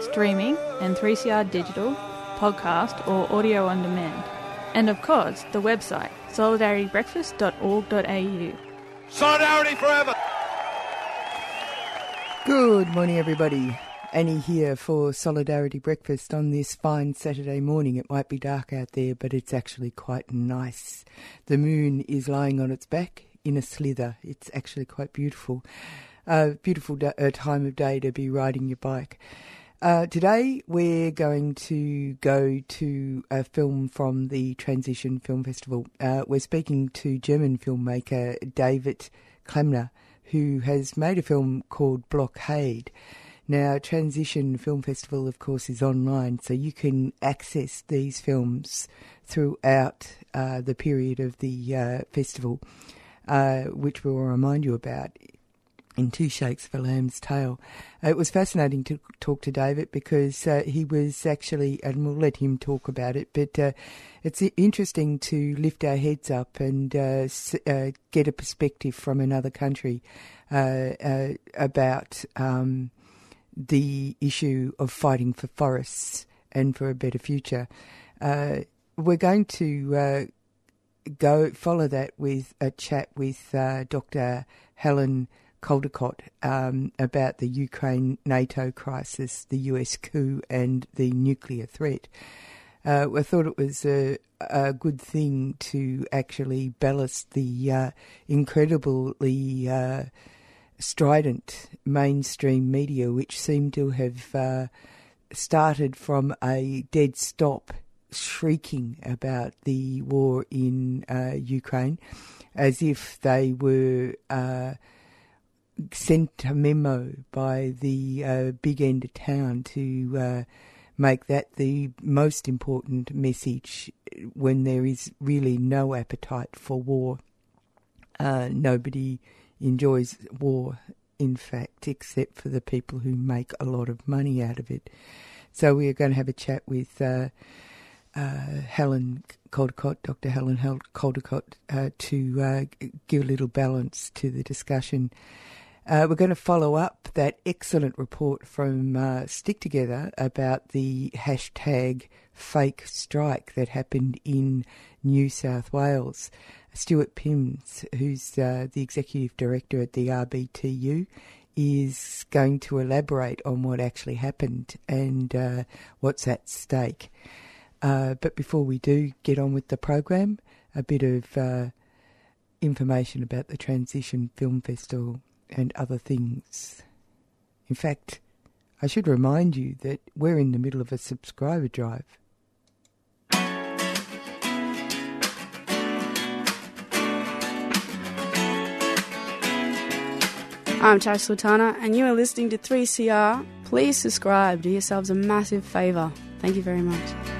streaming and 3CR digital, podcast or audio on demand. And of course, the website solidaritybreakfast.org.au. Solidarity forever. Good morning, everybody. Annie here for Solidarity Breakfast on this fine Saturday morning. It might be dark out there, but it's actually quite nice. The moon is lying on its back in a slither. It's actually quite beautiful. A uh, beautiful da- uh, time of day to be riding your bike. Uh, today we're going to go to a film from the Transition Film Festival. Uh, we're speaking to German filmmaker David Klammer, who has made a film called Blockade. Now, Transition Film Festival, of course, is online, so you can access these films throughout uh, the period of the uh, festival, uh, which we'll remind you about in Two Shakes for Lamb's Tail. it was fascinating to talk to David because uh, he was actually, and we'll let him talk about it, but uh, it's interesting to lift our heads up and uh, get a perspective from another country about. Um, the issue of fighting for forests and for a better future. Uh, we're going to uh, go follow that with a chat with uh, Dr. Helen Caldicott um, about the Ukraine NATO crisis, the US coup, and the nuclear threat. Uh, I thought it was a, a, good thing to actually ballast the uh, incredibly uh, strident mainstream media, which seemed to have uh, started from a dead stop, shrieking about the war in uh, Ukraine, as if they were uh, sent a memo by the uh, big end of town to uh, make that the most important message when there is really no appetite for war. Uh, nobody enjoys war, in fact, except for the people who make a lot of money out of it. So we are going to have a chat with uh, uh, Helen Caldicott, Dr. Helen Caldicott, uh, to give a little balance to the discussion. Uh, we're going to follow up that excellent report from uh, Stick Together about the hashtag fake strike that happened in New South Wales. Stuart Pims, who's uh, the executive director at the RTBU, is going to elaborate on what actually happened and uh, what's at stake. Uh, but before we do get on with the program, a bit of uh, information about the Transition Film Festival and other things. In fact, I should remind you that we're in the middle of a subscriber drive. I'm Tash Sultana, and you are listening to 3CR. Please subscribe. Do yourselves a massive favour. Thank you very much.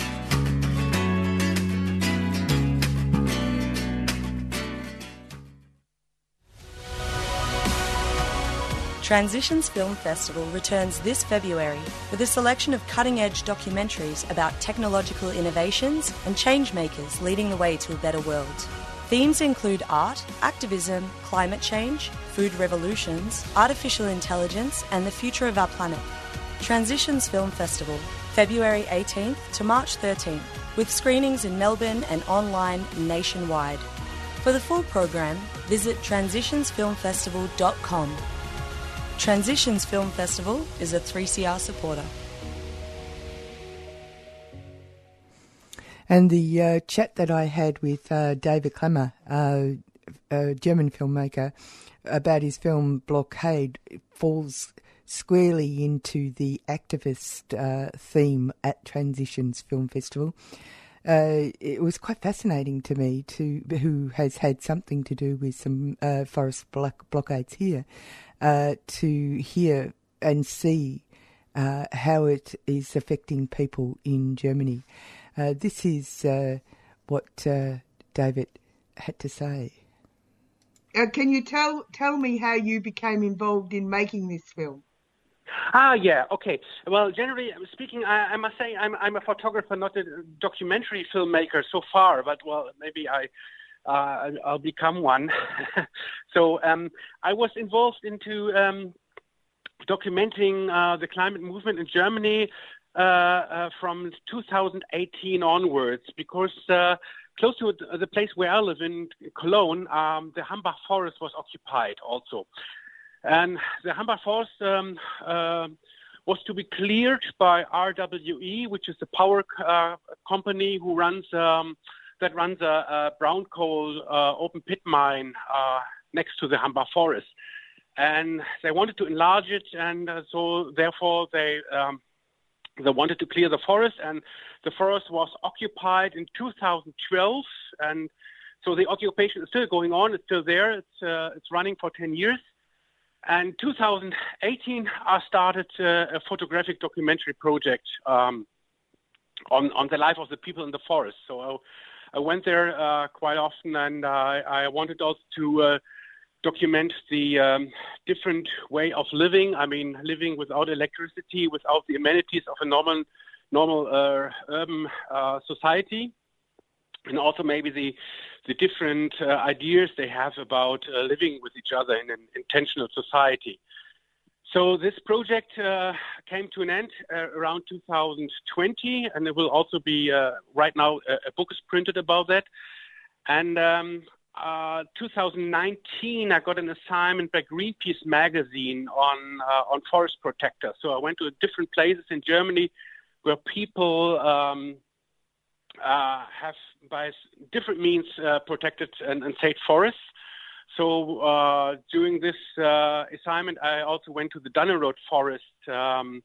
Transitions Film Festival returns this February with a selection of cutting edge documentaries about technological innovations and changemakers leading the way to a better world. Themes include art, activism, climate change, food revolutions, artificial intelligence, and the future of our planet. Transitions Film Festival, February 18th to March 13th, with screenings in Melbourne and online nationwide. For the full program, visit transitionsfilmfestival.com. Transitions Film Festival is a 3CR supporter. And the uh, chat that I had with uh, David Klammer, uh, a German filmmaker, about his film Blockade falls squarely into the activist uh, theme at Transitions Film Festival. Uh, it was quite fascinating to me, to who has had something to do with some uh, forest block- blockades here, uh, to hear and see uh, how it is affecting people in Germany. Uh, this is what David had to say. can you tell tell me how you became involved in making this film? Ah, yeah, okay. Well, generally speaking, I, I must say I'm, I'm a photographer, not a documentary filmmaker so far, but well, maybe I. Uh, I'll become one. so um, I was involved into um, documenting uh, the climate movement in Germany uh, uh from 2018 onwards, because uh, close to the place where I live in Cologne, um, the Hambach forest was occupied also. And the Hambach Forest um, uh, was to be cleared by RWE, which is the power uh, company who runs um, that runs a, a brown coal uh, open pit mine uh, next to the Hambach Forest. And they wanted to enlarge it, and uh, so therefore they um, they wanted to clear the forest, and the forest was occupied in 2012, and so the occupation is still going on. It's still there. It's uh, it's running for 10 years. And 2018, I started uh, a photographic documentary project um, on on the life of the people in the forest. So I, I went there uh, quite often, and uh, I wanted also to uh, document the um, different way of living. I mean, living without electricity, without the amenities of a normal normal uh, urban uh, society, and also maybe the the different uh, ideas they have about uh, living with each other in an intentional society. So this project uh, came to an end uh, around 2020, and there will also be uh, right now a, a, book is printed about that. And um, uh, 2019, I got an assignment by Greenpeace magazine on on forest protectors. So I went to different places in Germany where people um, uh, have by different means uh, protected and, and saved forests. So uh, during this uh, assignment, I also went to the Dannenrot forest, um,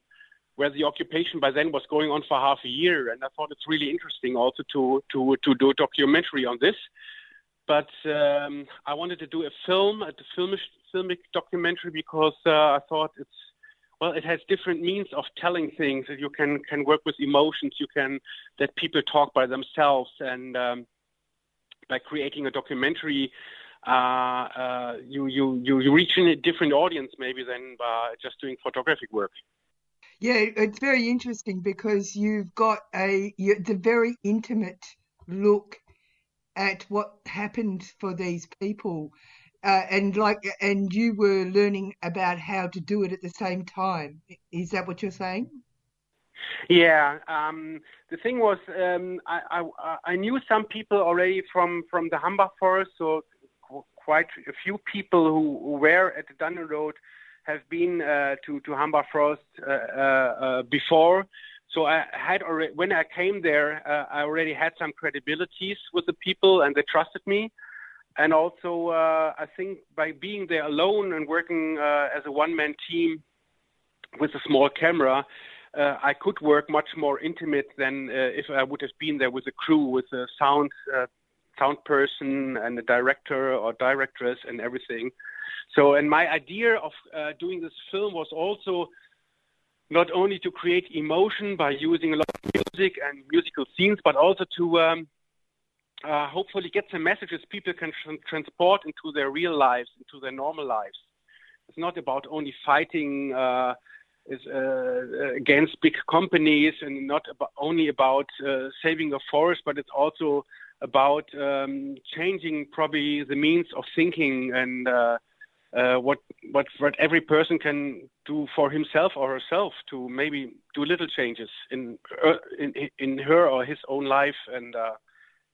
where the occupation by then was going on for half a year, and I thought it's really interesting also to to to do a documentary on this. But um, I wanted to do a film, a filmic, filmic documentary, because uh, I thought it's well, it has different means of telling things. You can can work with emotions. You can let people talk by themselves, and um, by creating a documentary, uh, uh, you you you reach a different audience maybe than by just doing photographic work. Yeah, it's very interesting because you've got a it's a very intimate look at what happened for these people. Uh, and like and you were learning about how to do it at the same time. Is that what you're saying? Yeah um, the thing was um, I, I, I knew some people already from from the Hambach forest so quite a few people who, who were at the Dannenrot have been uh, to to Hambach forest uh, uh, uh, before. So I had already when I came there I already had some credibilities with the people and they trusted me. And also I think by being there alone and working as a one-man team with a small camera, uh, I could work much more intimate than uh, if I would have been there with a crew, with a sound uh, sound person and a director or directress and everything. So, and my idea of uh, doing this film was also not only to create emotion by using a lot of music and musical scenes, but also to um, uh, hopefully get some messages people can tr- transport into their real lives, into their normal lives. It's not about only fighting uh, is, uh, against big companies and not about, only about uh, saving a forest, but it's also about um, changing probably the means of thinking and uh, uh, what what what every person can do for himself or herself to maybe do little changes in in in her or his own life and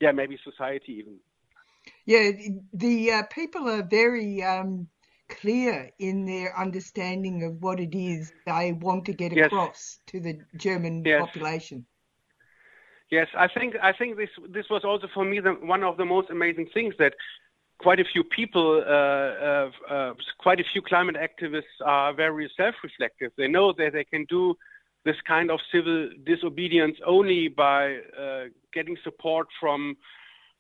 yeah, maybe society even. Yeah, the uh, people are very um, clear in their understanding of what it is they want to get across to the German yes. population. Yes, I think I think this this was also for me the, one of the most amazing things that quite a few people, uh, uh, uh, quite a few climate activists are very self-reflective. They know that they can do this kind of civil disobedience only by uh, getting support from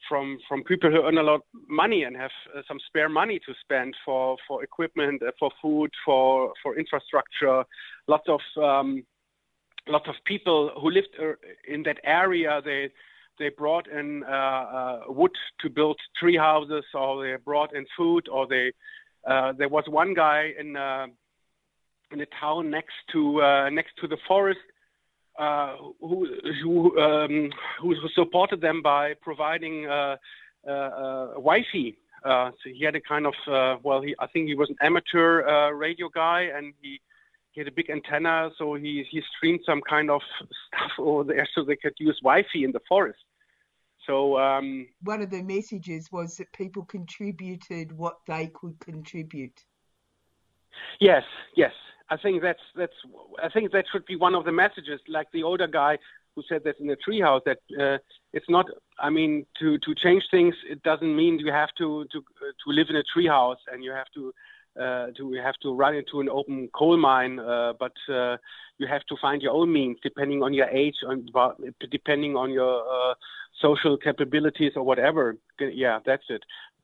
from from people who earn a lot of money and have uh, some spare money to spend for for equipment, uh, for food, for for infrastructure. Lots of um, lots of people who lived in that area. They they brought in uh, uh, wood to build tree houses, or they brought in food, or they. Uh, there was one guy in uh, in a town next to uh, next to the forest uh, who who, um, who supported them by providing uh, uh, uh, Wi-Fi. Uh, so he had a kind of uh, well, he I think he was an amateur uh, radio guy, and he he had a big antenna, so he he streamed some kind of stuff over there so they could use Wi-Fi in the forest. So um, one of the messages was that people contributed what they could contribute. Yes, yes. I think that's that's I think that should be one of the messages. Like the older guy who said that in the treehouse that uh, it's not. I mean, to to change things, it doesn't mean you have to to uh, to live in a treehouse and you have to uh, we have to run into an open coal mine, uh, but uh, you have to find your own means depending on your age and depending on your uh, social capabilities or whatever. Yeah, that's it.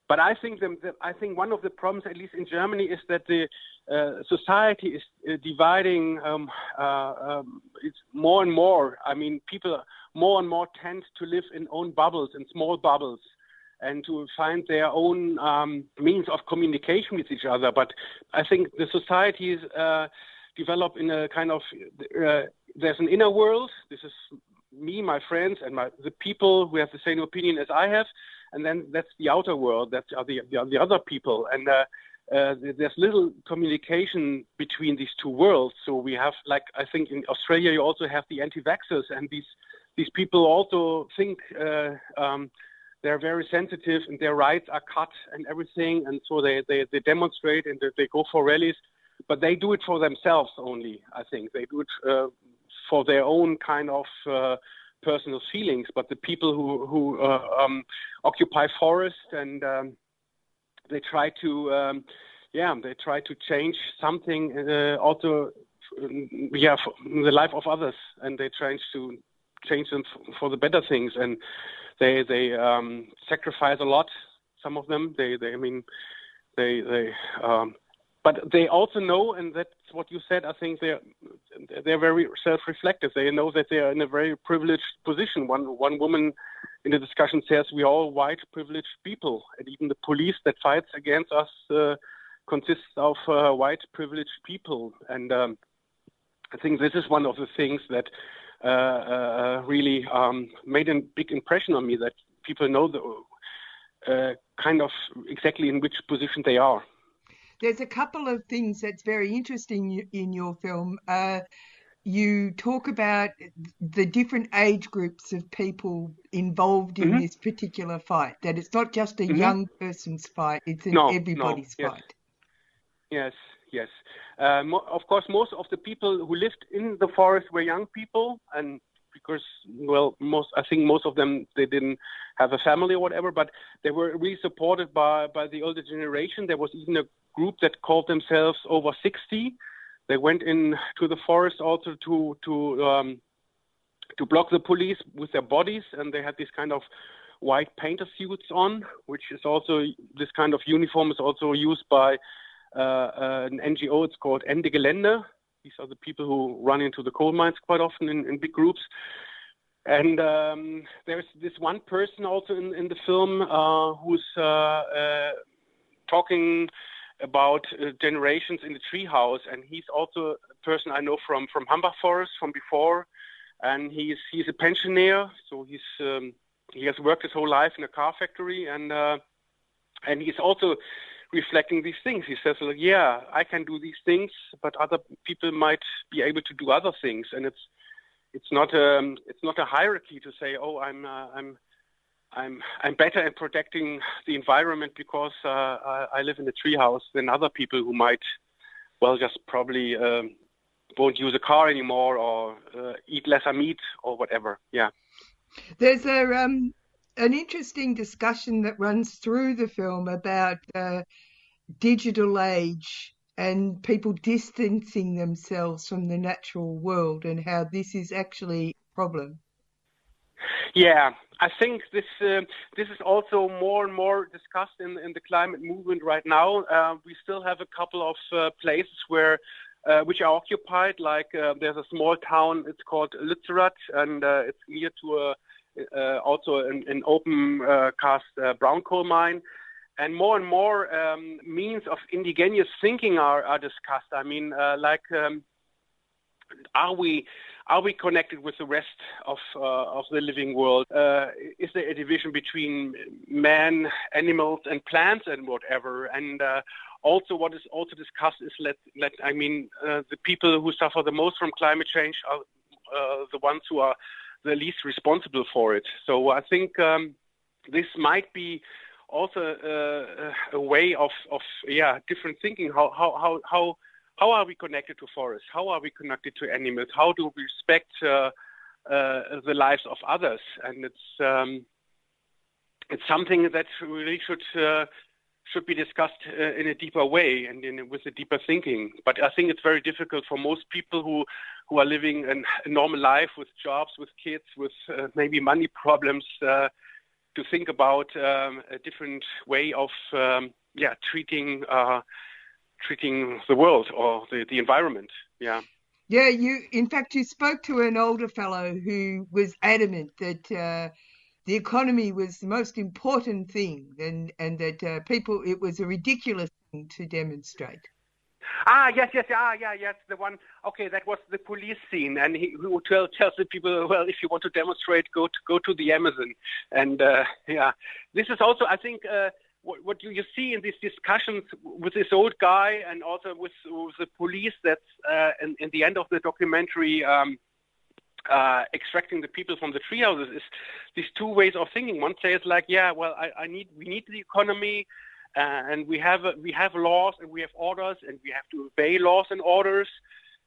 But I think the, the, I think one of the problems, at least in Germany, is that the uh, society is uh, dividing. Um, uh, um, it's more and more. I mean, people more and more tend to live in own bubbles, in small bubbles, and to find their own um, means of communication with each other. But I think the societies uh, develop in a kind of uh, there's an inner world. This is me, my friends, and my, the people who have the same opinion as I have and then that's the outer world, that are the, the, the other people, and uh, uh, there's little communication between these two worlds. So we have, like I think in Australia, you also have the anti-vaxxers, and these these people also think uh, um, they're very sensitive and their rights are cut and everything, and so they they, they demonstrate and they go for rallies, but they do it for themselves only. I think they do it uh, for their own kind of uh, personal feelings, but the people who who uh, um, occupy forest and um, they try to um, yeah they try to change something uh, also yeah the life of others and they try to change them for the better things and they they um, sacrifice a lot some of them they they I mean they they um, but they also know, and that's what you said. I think they're they're very self-reflective. They know that they are in a very privileged position. One one woman in the discussion says we are all white privileged people, and even the police that fights against us uh, consists of uh, white privileged people. And um, I think this is one of the things that really um, made a big impression on me. That people know the uh, kind of exactly in which position they are there's a couple of things that's very interesting in your film. Uh, you talk about the different age groups of people involved in mm-hmm. this particular fight. That it's not just a mm-hmm. young person's fight; it's no, everybody's no, fight. Yes, yes. Uh, of course, most of the people who lived in the forest were young people, and because well, most I think most of them they didn't have a family or whatever, but they were really supported by by the older generation. There was even a group that called themselves Over 60. They went in to the forest also to to um, to block the police with their bodies, and they had this kind of white painter suits on, which is also this kind of uniform is also used by an NGO. It's called Ende Gelände. These are the people who run into the coal mines quite often in, in big groups. And um, there's this one person also in, in the film uh, who's uh, uh, talking about uh, generations in the treehouse, and he's also a person I know from from Hambach Forest from before, and he's he's a pensioner, so he's um, he has worked his whole life in a car factory, and uh, and he's also reflecting these things. He says, like, "Yeah, I can do these things, but other people might be able to do other things," and it's it's not a um, it's not a hierarchy to say, "Oh, I'm uh, I'm I'm I'm better at protecting the environment because uh, I, I, live in a treehouse than other people who might, well, just probably um, won't use a car anymore or uh, eat lesser meat or whatever. Yeah. There's a um, an interesting discussion that runs through the film about uh, digital age and people distancing themselves from the natural world and how this is actually a problem. Yeah, I think this uh, this is also more and more discussed in in the climate movement right now. Uh, we still have a couple of uh, places where uh, which are occupied. Like uh, there's a small town, it's called Lützerath, and uh, it's near to a also an, an open cast brown coal mine and more and more um, means of indigenous thinking are, are discussed. I mean, uh, like, um, are we are we connected with the rest of uh, of the living world? Uh, is there a division between man, animals, and plants, and whatever? And uh, also, what is also discussed is let let I mean, uh, the people who suffer the most from climate change are uh, the ones who are the least responsible for it. So I think um, this might be also uh, a way of, of yeah different thinking. How how how how how are we connected to forests? How are we connected to animals? How do we respect uh, uh, the lives of others? And it's um, it's something that we really should uh, should be discussed uh, in a deeper way and in, with a deeper thinking. But I think it's very difficult for most people who who are living an, a normal life with jobs, with kids, with uh, maybe money problems to think about um, a different way of um, yeah treating uh, treating the world or the, the environment. Yeah. Yeah, you. In fact, you spoke to an older fellow who was adamant that uh, the economy was the most important thing, and and that uh, people it was a ridiculous thing to demonstrate. Ah, yes, yes, ah, yeah, yes, the one. Okay, that was the police scene, and he who tell, tells the people, well, if you want to demonstrate, go to go to the Amazon, and uh, yeah, this is also, I think. Uh, what, what you, you see in these discussions with this old guy and also with, with the police that's uh, in, in the end of the documentary um, uh, extracting the people from the tree houses is these two ways of thinking. One says like, yeah, well, I, I need we need the economy, uh, and we have we have laws and we have orders and we have to obey laws and orders.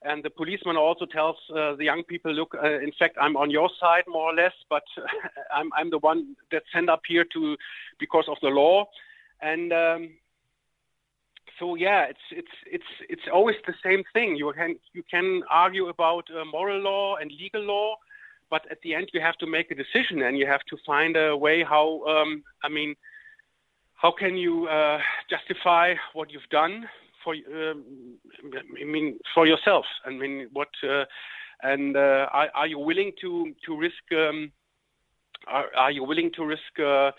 And the policeman also tells uh, the young people, look, uh, in fact, I'm on your side more or less, but I'm I'm the one that's sent up here to because of the law. And um, so yeah, it's it's it's it's always the same thing. You can you can argue about uh, moral law and legal law, but at the end you have to make a decision and you have to find a way how um, I mean how can you uh, justify what you've done for um, I mean for yourself? I mean what uh, and uh, are, are, you willing to to risk um, are, are, you willing to risk uh,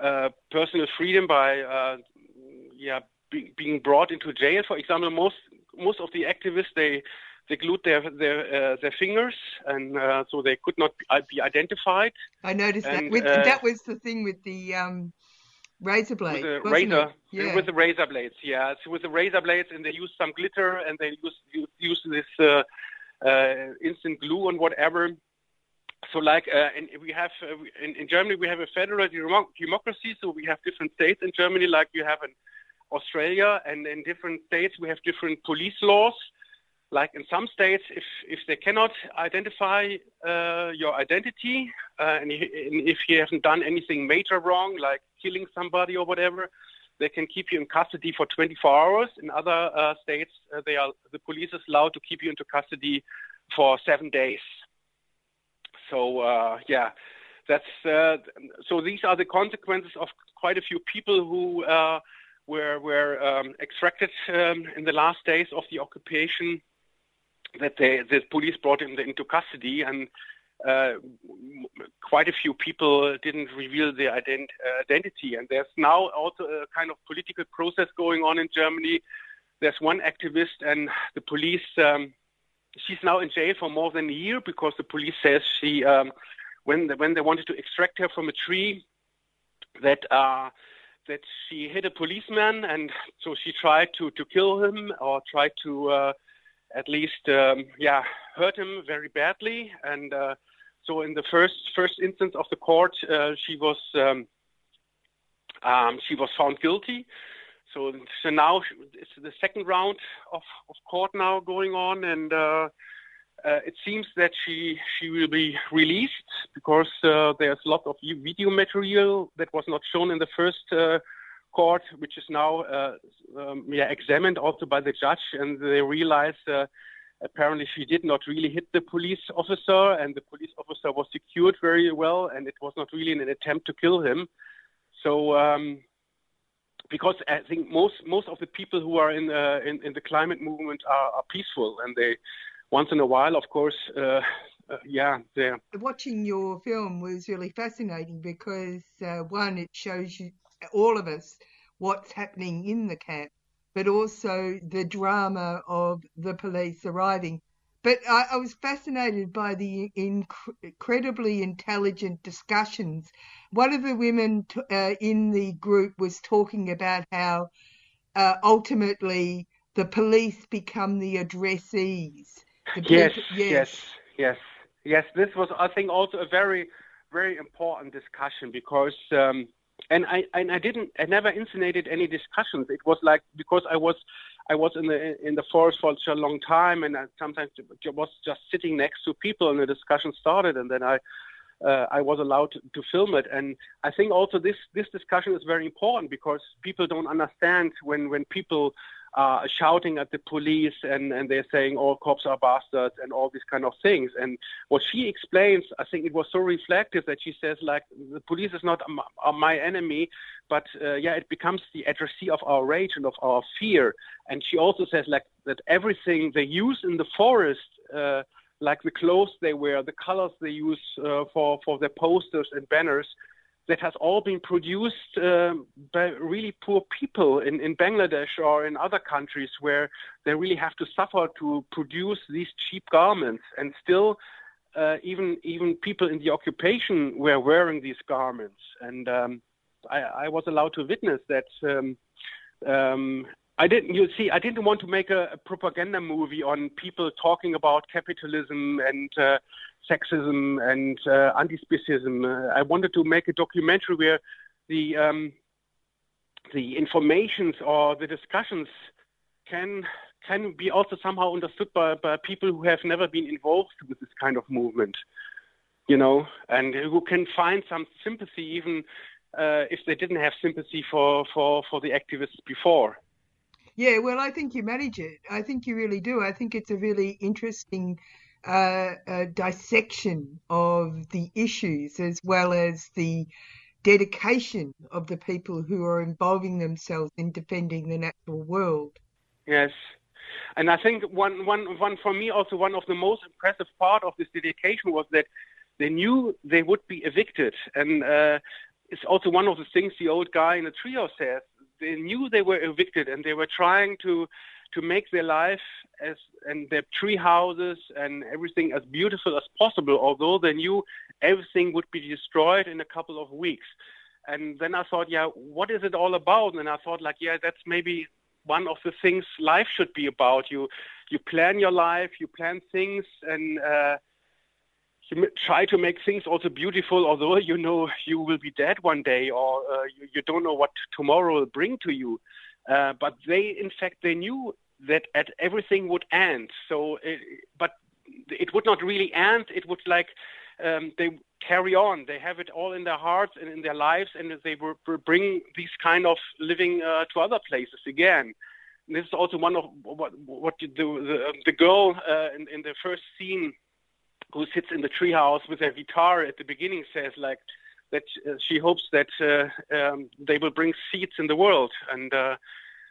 uh, personal freedom by uh, yeah be, being brought into jail? For example, most most of the activists they they glued their their their fingers and so they could not be, identified. I noticed and, that. With, that was the thing with the um, razor blade. With the razor, yeah. with the razor blades, yeah. So with the razor blades, and they use some glitter, and they use use, this uh, uh, instant glue and whatever. So, like, uh, and we have uh, in, in Germany, we have a federal democracy, so we have different states in Germany, like you have in Australia, and in different states we have different police laws. Like in some states, if if they cannot identify uh, your identity, uh, and, if you haven't done anything major wrong, like killing somebody or whatever, they can keep you in custody for 24 hours. In other uh, states, uh, they are the police is allowed to keep you into custody for seven days. So uh, yeah, that's uh, so. These are the consequences of quite a few people who were were um, extracted um, in the last days of the occupation. That they, the police brought them into custody and uh, quite a few people didn't reveal their ident- uh, identity. And there's now also a kind of political process going on in Germany. There's one activist, and the police. Um, she's now in jail for more than a year because the police says she, um, when the, when they wanted to extract her from a tree, that uh, that she hit a policeman, and so she tried to to kill him or tried to. Uh, at least, um, yeah, hurt him very badly, and uh, so in the first first instance of the court, uh, she was um, um, she was found guilty. So, so now it's the second round of, of court now going on, and uh, it seems that she she will be released because uh, there's a lot of video material that was not shown in the first uh, court, which is now uh, um, yeah, examined also by the judge, and they realize uh, apparently she did not really hit the police officer, and the police officer was secured very well, and it was not really an attempt to kill him. So. Um, because I think most most of the people who are in uh, in, in, the climate movement are, are, peaceful, and they once in a while, of course, uh, uh, yeah, they're watching your film was really fascinating because uh, one, it shows you all of us what's happening in the camp, but also the drama of the police arriving. But I, I was fascinated by the inc- incredibly intelligent discussions. One of the women t- uh, in the group was talking about how uh, ultimately the police become the addressees. Yes, yes, yes, yes. This was, I think, also a very, very important discussion because um, and I and I didn't I never insinuated any discussions. It was like because I was I was in the in the forest for such a long time, and I sometimes was just sitting next to people, and the discussion started, and then I. Uh, I was allowed to, to, film it, and I think also this this discussion is very important because people don't understand when when people uh, shouting at the police and, and they're saying all cops are bastards and all these kind of things. And what she explains, I think it was so reflective that she says like the police is not my enemy, but uh, yeah, it becomes the addressee of our rage and of our fear. And she also says like that everything they use in the forest. Uh, like the clothes they wear, the colors they use uh, for for their posters and banners, that has all been produced um, by really poor people in, in Bangladesh or in other countries where they really have to suffer to produce these cheap garments. And still, uh, even even people in the occupation were wearing these garments. And um, I, I, was allowed to witness that. Um, um I didn't. You see, I didn't want to make a, a propaganda movie on people talking about capitalism and uh, sexism and uh, anti-speciesism. Uh, I wanted to make a documentary where the um, the informations or the discussions can can be also somehow understood by, by people who have never been involved with this kind of movement, you know, and who can find some sympathy even uh, if they didn't have sympathy for, for, for the activists before. Yeah, well, I think you manage it. I think you really do. I think it's a really interesting uh, a dissection of the issues as well as the dedication of the people who are involving themselves in defending the natural world. Yes. And I think one, one, one for me also one of the most impressive part of this dedication was that they knew they would be evicted, and uh, it's also one of the things the old guy in the trio says. They knew they were evicted, and they were trying to to make their life as and their tree houses and everything as beautiful as possible, although they knew everything would be destroyed in a couple of weeks. And then I thought, yeah, what is it all about? And I thought, like, yeah, that's maybe one of the things life should be about. You you plan your life, you plan things, and uh, try to make things also beautiful, although you know you will be dead one day, or uh, you, you, don't know what tomorrow will bring to you. Uh, but they, in fact, they knew that at everything would end. So, it, but it would not really end. It would like um, they carry on. They have it all in their hearts and in their lives, and they will bring these kind of living uh, to other places again. And this is also one of what what the the, the girl uh, in, in the first scene who sits in the treehouse with her guitar at the beginning says like that uh, she hopes that uh, um, they will bring seeds in the world and uh,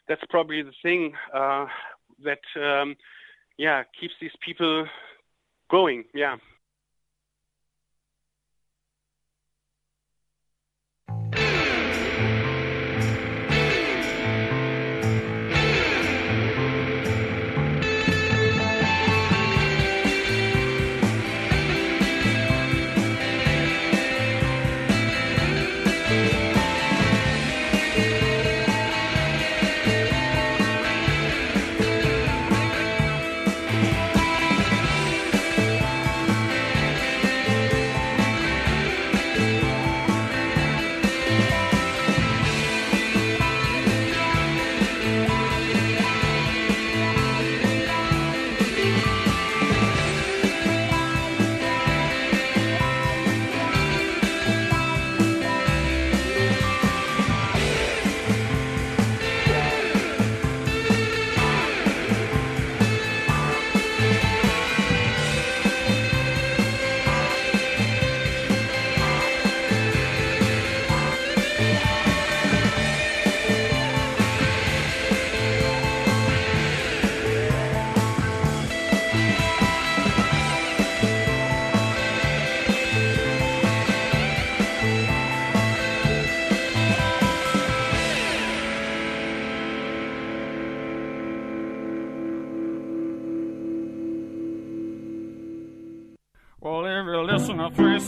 that's probably the thing uh, that um, yeah keeps these people going. Yeah.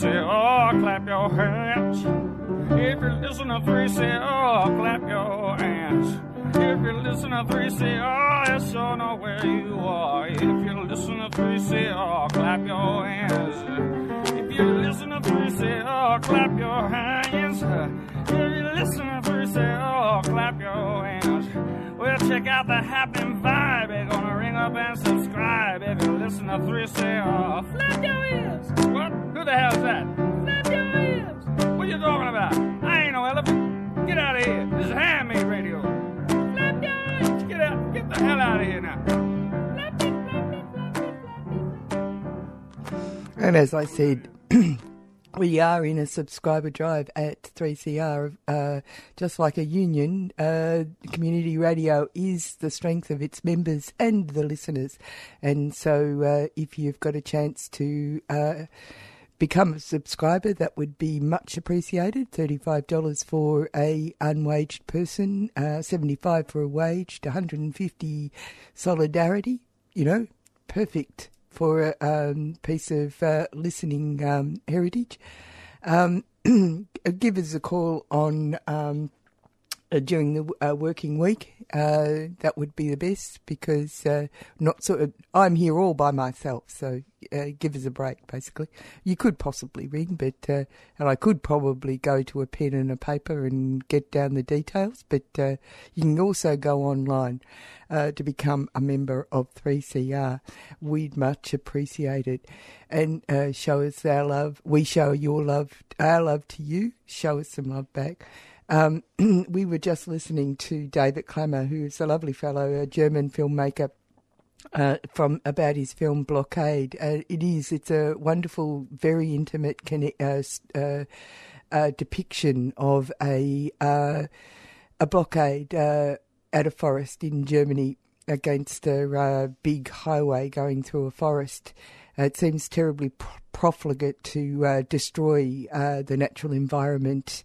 To 3CR, clap your hands. If you listen to 3CR, clap your hands. If you listen to 3CR, let sure know where you are. If you listen to 3CR, clap your hands. If you listen to 3CR, clap your hands. If you listen to 3CR, clap your hands. Well, check out the happening vibe. They're gonna ring up and subscribe. If you listen to 3CR, flap your ears. What? Who the hell's that? Flap your ears. What are you talking about? I ain't no elephant. Get out of here. This is handmade radio. Flap your ears. Get out. Get the hell out of here now. And as I said, we are in a subscriber drive at 3CR. Uh, just like a union, uh, community radio is the strength of its members and the listeners. And so uh, if you've got a chance to uh, become a subscriber, that would be much appreciated. $35 for a unwaged person, uh, 75 for a waged, 150 solidarity, you know, perfect for a um, piece of uh, listening um, heritage. Um, give us a call on um, uh, during the uh, working week. Uh, that would be the best because uh, not sort of I'm here all by myself, so uh, give us a break. Basically, you could possibly ring, but uh, and I could probably go to a pen and a paper and get down the details. But you can also go online to become a member of 3CR. We'd much appreciate it, and show us our love. We show your love, our love to you. Show us some love back. Um, we were just listening to David Klammer, who is a lovely fellow, a German filmmaker. Uh, from about his film Blockade, uh, it is. It's a wonderful, very intimate uh, uh, uh, depiction of a uh, a blockade at a forest in Germany against a big highway going through a forest. it seems terribly profligate to destroy the natural environment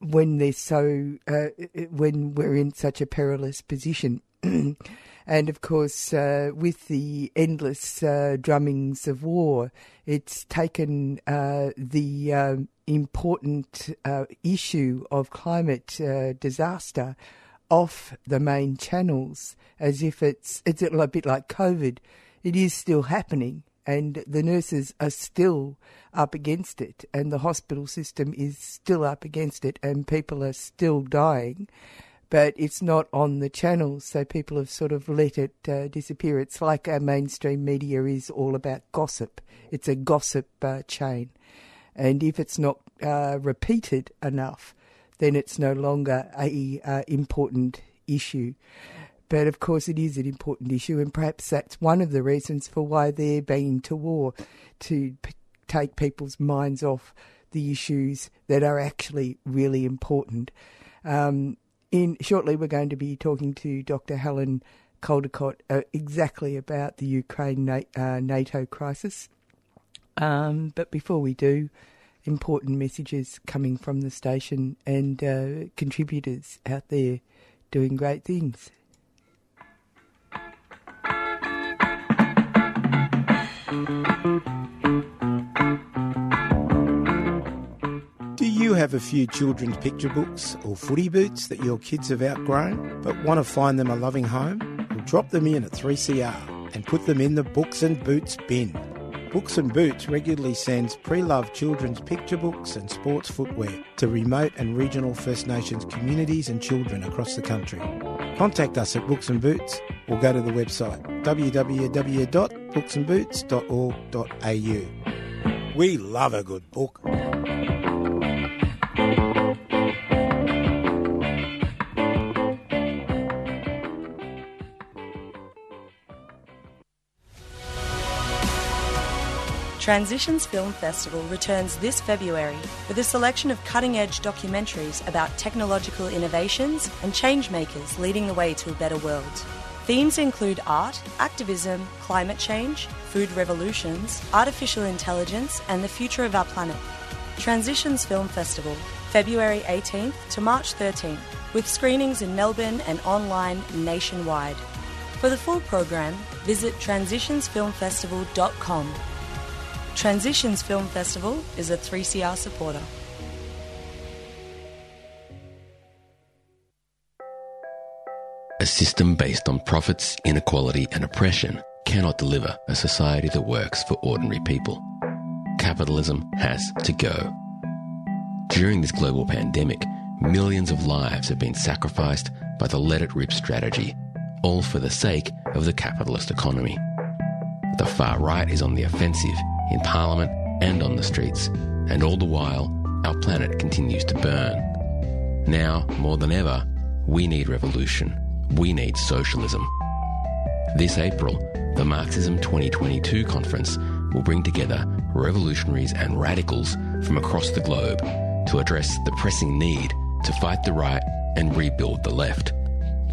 when they're so uh, when we're in such a perilous position. and of course, uh, with the endless uh, drummings of war, it's taken uh, the um, important uh, issue of climate uh, disaster off the main channels, as if it's it's a bit like COVID. It is still happening, and the nurses are still up against it, and the hospital system is still up against it, and people are still dying. But it's not on the channels, so people have sort of let it uh, disappear. It's like our mainstream media is all about gossip. It's a gossip uh, chain. And if it's not uh, repeated enough, then it's no longer a uh, important issue. But of course, it is an important issue, and perhaps that's one of the reasons for why they're being to war to p- take people's minds off the issues that are actually really important. Um, in shortly, we're going to be talking to Dr. Helen Caldicott uh, exactly about the Ukraine Na- uh, NATO crisis. Um, but before we do, important messages coming from the station and uh, contributors out there doing great things. Do you have a few children's picture books or footy boots that your kids have outgrown but want to find them a loving home? Well, drop them in at 3CR and put them in the Books and Boots bin. Books and Boots regularly sends pre-loved children's picture books and sports footwear to remote and regional First Nations communities and children across the country. Contact us at Books and Boots or go to the website www.booksandboots.org.au. We love a good book. Transitions Film Festival returns this February with a selection of cutting edge documentaries about technological innovations and changemakers leading the way to a better world. Themes include art, activism, climate change, food revolutions, artificial intelligence, and the future of our planet. Transitions Film Festival, February 18th to March 13th, with screenings in Melbourne and online nationwide. For the full program, visit transitionsfilmfestival.com. Transitions Film Festival is a 3CR supporter. A system based on profits, inequality, and oppression cannot deliver a society that works for ordinary people. Capitalism has to go. During this global pandemic, millions of lives have been sacrificed by the let it rip strategy, all for the sake of the capitalist economy. The far right is on the offensive in Parliament and on the streets, and all the while, our planet continues to burn. Now, more than ever, we need revolution. We need socialism. This April, the Marxism 2022 conference will bring together revolutionaries and radicals from across the globe to address the pressing need to fight the right and rebuild the left.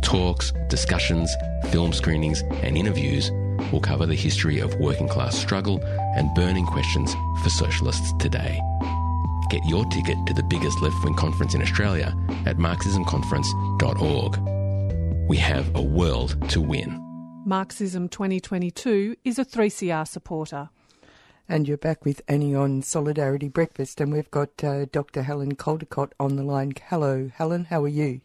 Talks, discussions, film screenings, and interviews will cover the history of working class struggle and burning questions for socialists today. Get your ticket to the biggest left wing conference in Australia at marxismconference.org. We have a world to win. Marxism 2022 is a 3CR supporter. And you're back with Annie on Solidarity Breakfast, and we've got uh, Dr. Helen Caldicott on the line. Hello, Helen, how are you?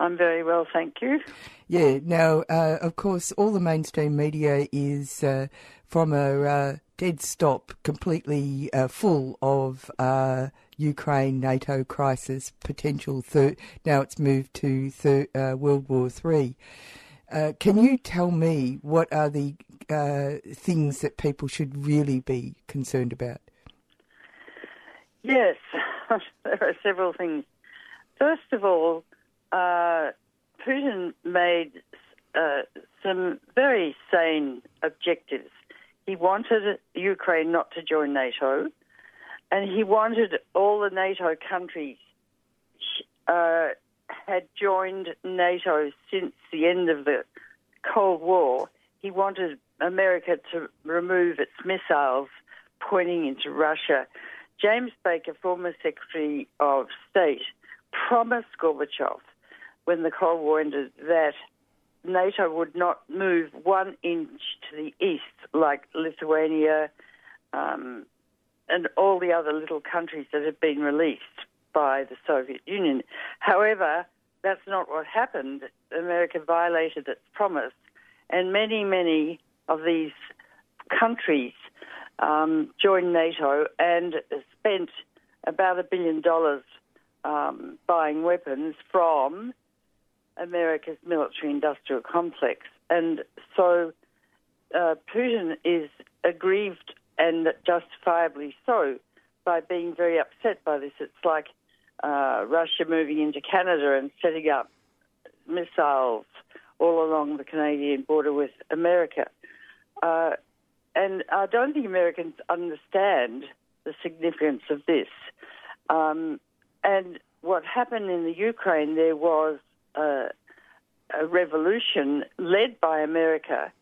I'm very well, thank you. Yeah, now, uh, of course, all the mainstream media is uh, from a uh, dead stop, completely uh, full of uh, Ukraine NATO crisis potential. Third, now it's moved to third, uh, World War Three. can you tell me what are the things that people should really be concerned about? Yes, there are several things. First of all, uh, Putin made uh, some very sane objectives. He wanted Ukraine not to join NATO, and he wanted all the NATO countries uh, had joined NATO since the end of the Cold War. He wanted America to remove its missiles pointing into Russia. James Baker, former Secretary of State, promised Gorbachev when the Cold War ended that NATO would not move one inch to the east, like Lithuania um, and all the other little countries that had been released by the Soviet Union. However, that's not what happened. America violated its promise, and many, many of these countries um, joined NATO and spent about a billion dollars um, buying weapons from America's military industrial complex. And so uh, Putin is aggrieved and justifiably so by being very upset by this. It's like uh, Russia moving into Canada and setting up missiles all along the Canadian border with America. Uh, and I don't think Americans understand the significance of this. Um, and what happened in the Ukraine, there was uh, a revolution led by America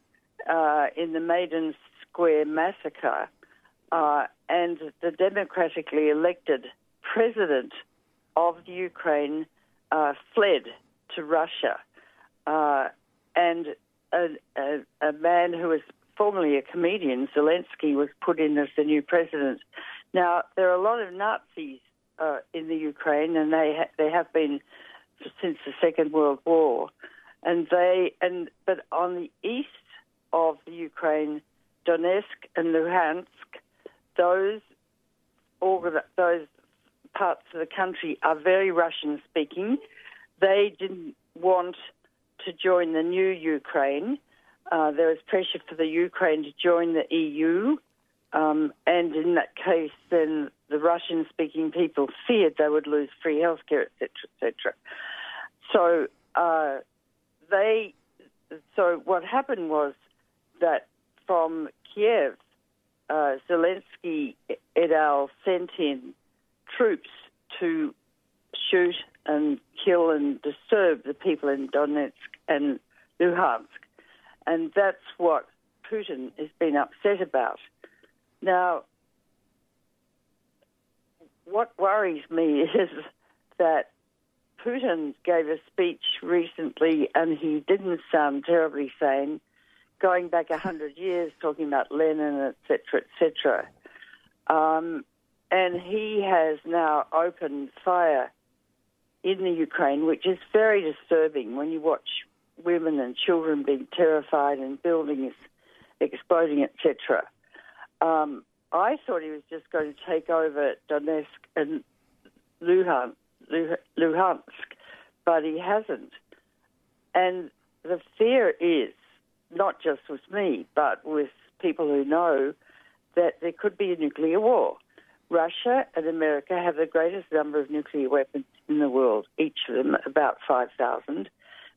uh, in the Maidan Square massacre, uh, and the democratically elected president of Ukraine uh, fled to Russia, uh, and a, a, a, man who was formerly a comedian, Zelensky, was put in as the new president. Now there are a lot of Nazis uh, in the Ukraine, and they ha- they have been since the Second World War, and they and but on the east of Ukraine, Donetsk and Luhansk, those those parts of the country are very Russian speaking. They didn't want to join the new Ukraine. Uh, there was pressure for the Ukraine to join the EU, um, and in that case, then the Russian speaking people feared they would lose free healthcare, etc., etc. So uh, they, so what happened was that from Kiev, uh, Zelensky et al. sent in troops to shoot and kill and disturb the people in Donetsk and Luhansk. And that's what Putin has been upset about. Now, what worries me is that Putin gave a speech recently and he didn't sound terribly sane, going back a hundred years, talking about Lenin, etc., etc. Um, and he has now opened fire in the Ukraine, which is very disturbing when you watch women and children being terrified and buildings exploding, etc. Um, I thought he was just going to take over Donetsk and Luhansk, Luhansk, but he hasn't. And the fear is, not just with me, but with people who know, that there could be a nuclear war. Russia and America have the greatest number of nuclear weapons in the world, each of them about 5,000,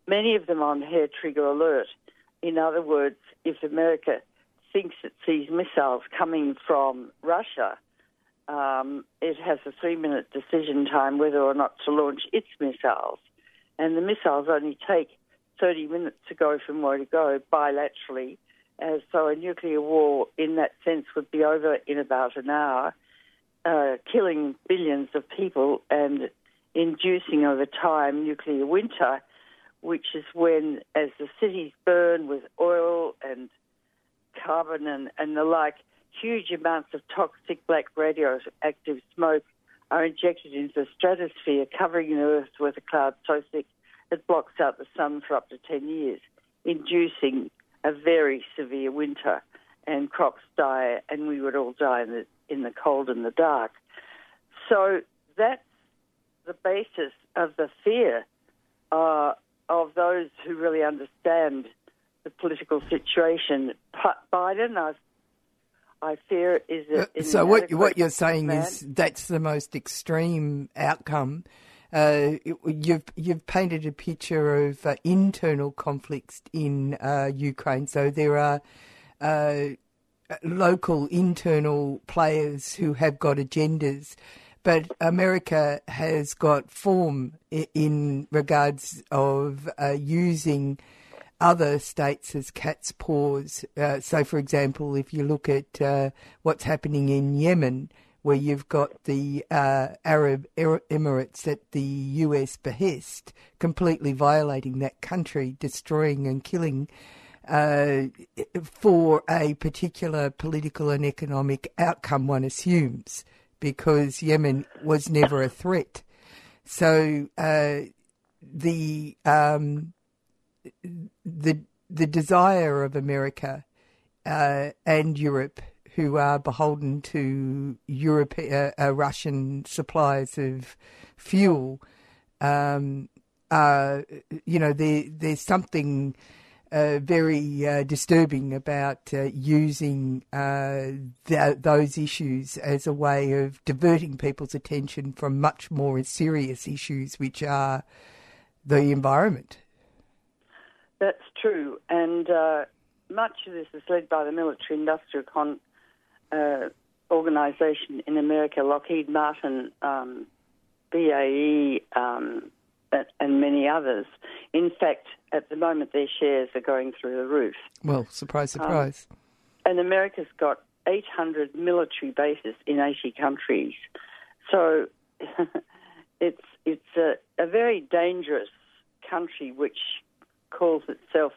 many of them on hair trigger alert. In other words, if America thinks it sees missiles coming from Russia, um, it has a three minute decision time whether or not to launch its missiles. And the missiles only take 30 minutes to go from where to go bilaterally. Uh, so a nuclear war, in that sense, would be over in about an hour, uh, killing billions of people and inducing over time nuclear winter, which is when, as the cities burn with oil and carbon and, and the like, huge amounts of toxic black radioactive smoke are injected into the stratosphere, covering the Earth with a cloud so thick it blocks out the sun for up to 10 years, inducing a very severe winter. And crops die, and we would all die in the, in the cold and the dark. So that's the basis of the fear uh, of those who really understand the political situation. Biden, I, I fear, is a, uh, so. What what you're saying is that's the most extreme outcome. Uh, you've you've painted a picture of uh, internal conflicts in uh, Ukraine. So there are uh, local internal players who have got agendas. But America has got form in regards of uh, using other states as cat's paws. Uh, so, for example, if you look at uh, what's happening in Yemen, where you've got the uh, Arab Emirates at the US behest, completely violating that country, destroying and killing uh, for a particular political and economic outcome, one assumes, because Yemen was never a threat. So uh, the um, the the desire of America uh, and Europe, who are beholden to Europe, uh, uh, Russian supplies of fuel, um, you know, there, there's something uh, very uh, disturbing about uh, using th- those issues as a way of diverting people's attention from much more serious issues, which are the environment. That's true, and uh, much of this is led by the military industrial con- uh, organisation in America, Lockheed Martin, um, BAE, um, and many others. In fact, at the moment, their shares are going through the roof. Well, surprise, um, surprise. Um, and America's got 800 military bases in 80 countries. So it's it's a, a very dangerous country which calls itself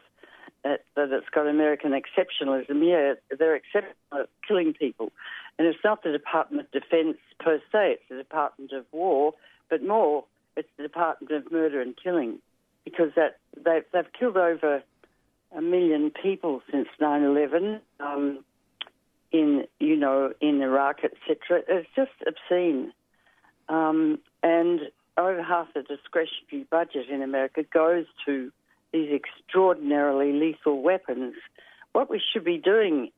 uh, that it's got American exceptionalism. Yeah, they're exceptional at killing people. And it's not the Department of Defense per se, it's the Department of War, but more, it's the Department of Murder and Killing because that they've, they've killed over a million people since 9/11 um, in you know in Iraq, etc. It's just obscene, um, and over half the discretionary budget in America goes to these extraordinarily lethal weapons. What we should be doing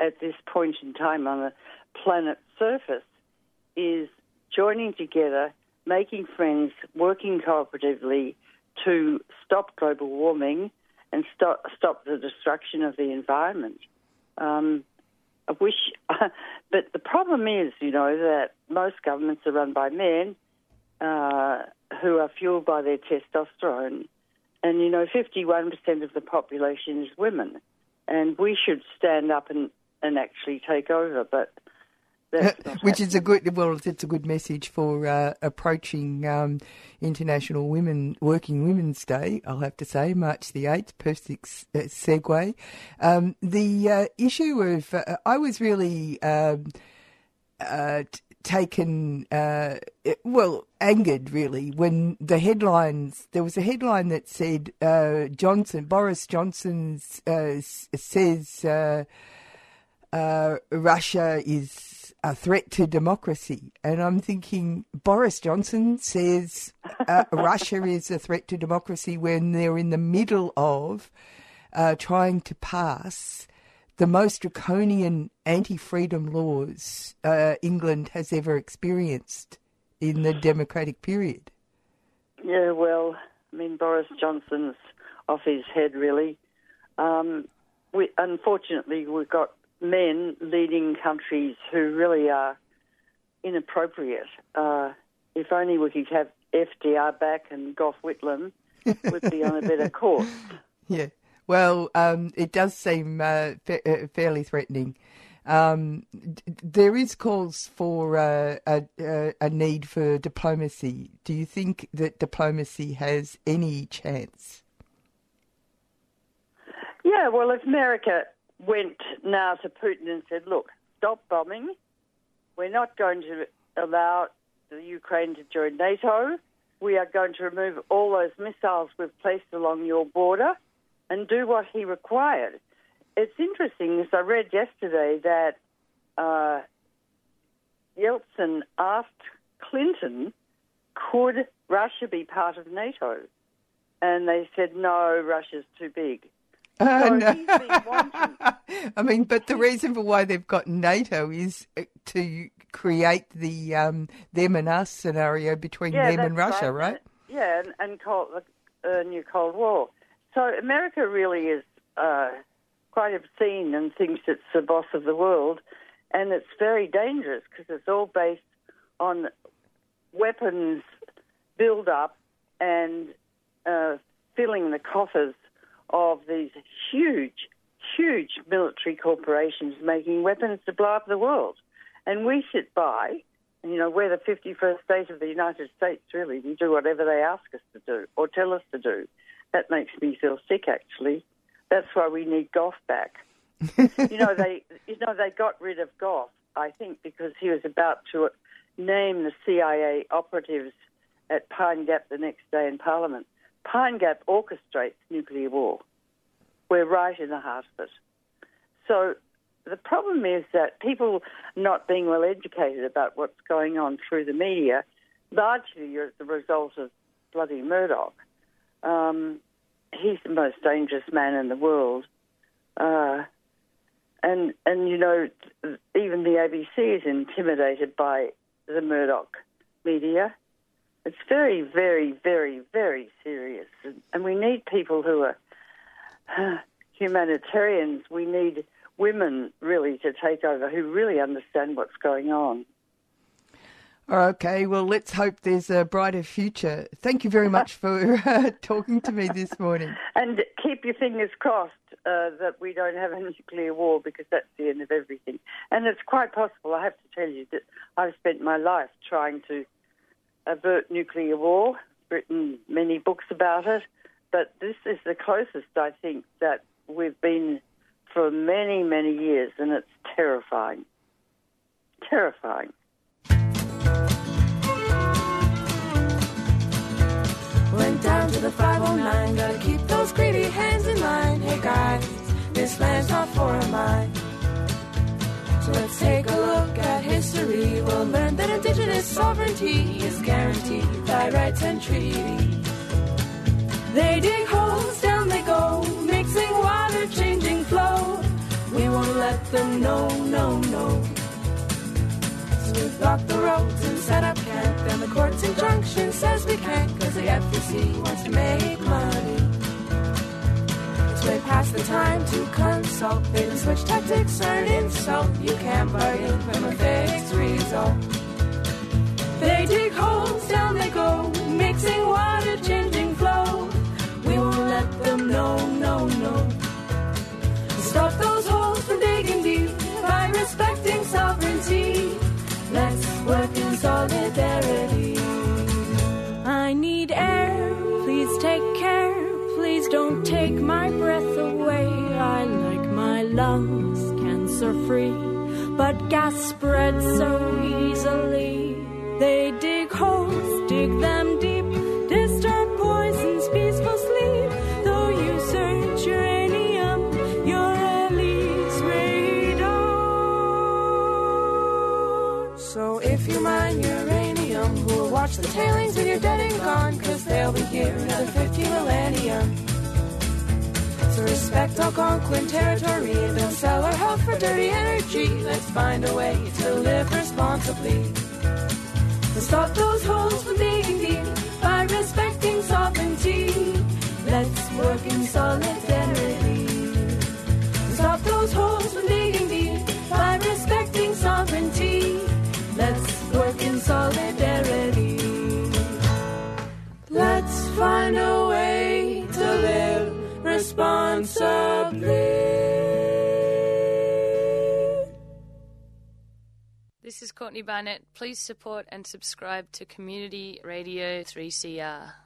at this point in time on the planet's surface is joining together, making friends, working cooperatively to stop global warming and stop, stop the destruction of the environment. Um, I wish, but the problem is, you know, that most governments are run by men uh, who are fueled by their testosterone and, you know, 51% of the population is women. And we should stand up and, and actually take over. But which is a good well it's a good message for uh, approaching um, international women working women's day i'll have to say march the 8th perfect uh, segue um, the uh, issue of uh, i was really um, uh, taken, uh, well, angered really when the headlines. There was a headline that said uh, Johnson, Boris Johnson uh, says uh, uh, Russia is a threat to democracy, and I'm thinking Boris Johnson says uh, Russia is a threat to democracy when they're in the middle of trying to pass the most draconian anti freedom laws uh, England has ever experienced in the democratic period. Yeah, well, I mean, Boris Johnson's off his head, really. Um, we, unfortunately, we've got men leading countries who really are inappropriate. Uh, if only we could have FDR back and Gough Whitlam, we'd be on a better course. Yeah. Well, um, it does seem uh, fa- uh, fairly threatening. Um, d- there is calls for uh, a, a, need for diplomacy. Do you think that diplomacy has any chance? Yeah, well, if America went now to Putin and said, look, stop bombing, we're not going to allow the Ukraine to join NATO, we are going to remove all those missiles we've placed along your border and do what he required. It's interesting, as I read yesterday, that uh, Yeltsin asked Clinton, could Russia be part of NATO? And they said, no, Russia's too big. Uh, so no. I mean, but the reason for why they've got NATO is uh, to create the um, them and us scenario between yeah, them and Russia, right? right? Yeah, and, and Cold, uh, new Cold War. So America really is uh, quite obscene and thinks it's the boss of the world, and it's very dangerous because it's all based on weapons build up and uh, filling the coffers of these huge, huge military corporations making weapons to blow up the world. And we sit by, you know, we're the 51st state of the United States, really. We do whatever they ask us to do or tell us to do. That makes me feel sick, actually. That's why we need Gough back. you know, they you know they got rid of Gough, I think, because he was about to name the CIA operatives at Pine Gap the next day in Parliament. Pine Gap orchestrates nuclear war. We're right in the heart of it. So the problem is that people not being well educated about what's going on through the media largely are the result of bloody Murdoch. Um, he's the most dangerous man in the world. Uh, and, and, you know, even the ABC is intimidated by the Murdoch media. It's very, very, very, very serious. And, and we need people who are uh, humanitarians. We need women really to take over who really understand what's going on. Okay, well, let's hope there's a brighter future. Thank you very much for uh, talking to me this morning. And keep your fingers crossed uh, that we don't have a nuclear war because that's the end of everything. And it's quite possible, I have to tell you, that I've spent my life trying to avert nuclear war, written many books about it, but this is the closest, I think, that we've been for many, many years, and it's terrifying. Terrifying. Went down to the 509, gotta keep those greedy hands in line. Hey guys, this land's not for a mine. So let's take a look at history. We'll learn that indigenous sovereignty is guaranteed by rights and treaties. They dig holes, down they go, mixing water, changing flow. We won't let them know, no, no. So we block the roads and set up camp, and the court's injunction says we can't, cause the FEC wants to make money. It's way past the time to consult. Bait and switch tactics are an insult. You can't bargain from a fixed result. They dig holes, down they go, mixing water, changing flow. We won't let them know, no, no. Stop those holes from digging deep by respecting sovereignty. lungs cancer free, but gas spreads so easily. They dig holes, dig them deep, disturb poison's peaceful sleep. Though you search uranium, your release radar. So if you mine uranium, who'll watch the tailings when you're dead and gone? Cause they'll be here another 50 millennium to respect Algonquin territory. Don't sell our health for dirty energy. Let's find a way to live responsibly. Let's stop those holes from being deep by respecting sovereignty. Let's work in solidarity. Stop those holes from being deep by respecting sovereignty. Let's work in solidarity. Let's find a responsibly. This is Courtney Barnett. Please support and subscribe to Community Radio 3CR.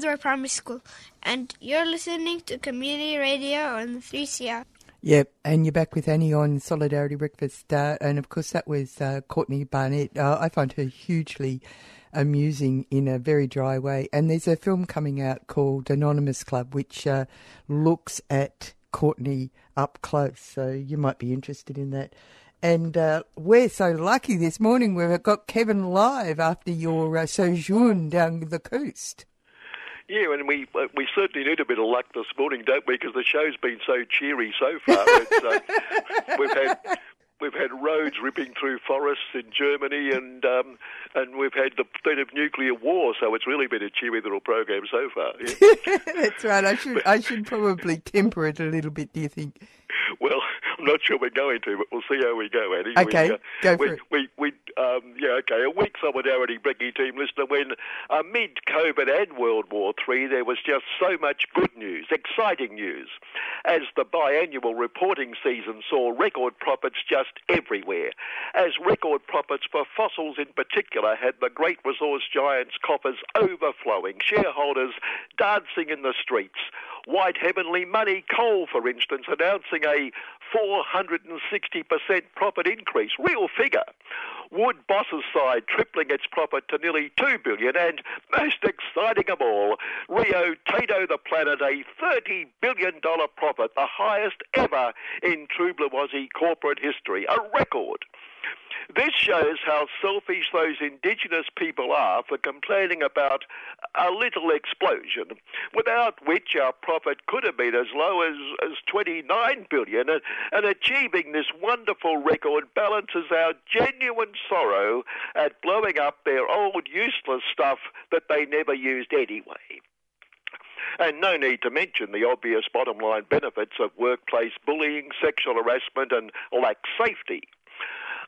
From Primary School, and you're listening to Community Radio on 3CR. Yep, and you're back with Annie on Solidarity Breakfast, uh, and of course that was uh, Courtney Barnett. Uh, I find her hugely amusing in a very dry way. And there's a film coming out called Anonymous Club, which uh, looks at Courtney up close. So you might be interested in that. And uh, we're so lucky this morning we've got Kevin live after your uh, sojourn down the coast. Yeah, and we uh, we certainly need a bit of luck this morning, don't we? Because the show's been so cheery so far. It's, uh, we've had we've had roads ripping through forests in Germany, and um, and we've had the threat of nuclear war. So it's really been a cheery little program so far. Yeah. That's right. I should I should probably temper it a little bit. Do you think? Well, I'm not sure we're going to, but we'll see how we go, Annie. Okay, we, uh, go for we, it. We, we, um, yeah, okay. A weak solidarity Brecky team listener when amid COVID and World War Three, there was just so much good news, exciting news, as the biannual reporting season saw record profits just everywhere, as record profits for fossils in particular had the great resource giants' coffers overflowing, shareholders dancing in the streets. White Heavenly Money Coal, for instance, announcing a 460% profit increase, real figure. Wood Boss's side tripling its profit to nearly 2 billion and most exciting of all, Rio Tinto the Planet a 30 billion dollar profit, the highest ever in True corporate history, a record. This shows how selfish those indigenous people are for complaining about a little explosion, without which our profit could have been as low as, as 29 billion. And, and achieving this wonderful record balances our genuine sorrow at blowing up their old useless stuff that they never used anyway. And no need to mention the obvious bottom line benefits of workplace bullying, sexual harassment, and lax safety.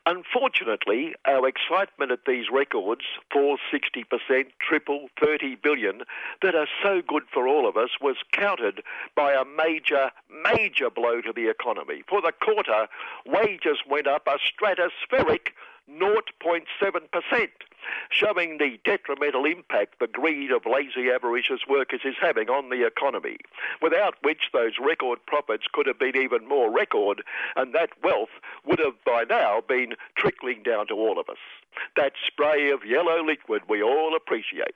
Unfortunately, our excitement at these records, 460%, triple, 30 billion, that are so good for all of us, was countered by a major, major blow to the economy. For the quarter, wages went up a stratospheric 0.7%, showing the detrimental impact the greed of lazy avaricious workers is having on the economy, without which those record profits could have been even more record, and that wealth would have by now been trickling down to all of us. That spray of yellow liquid we all appreciate.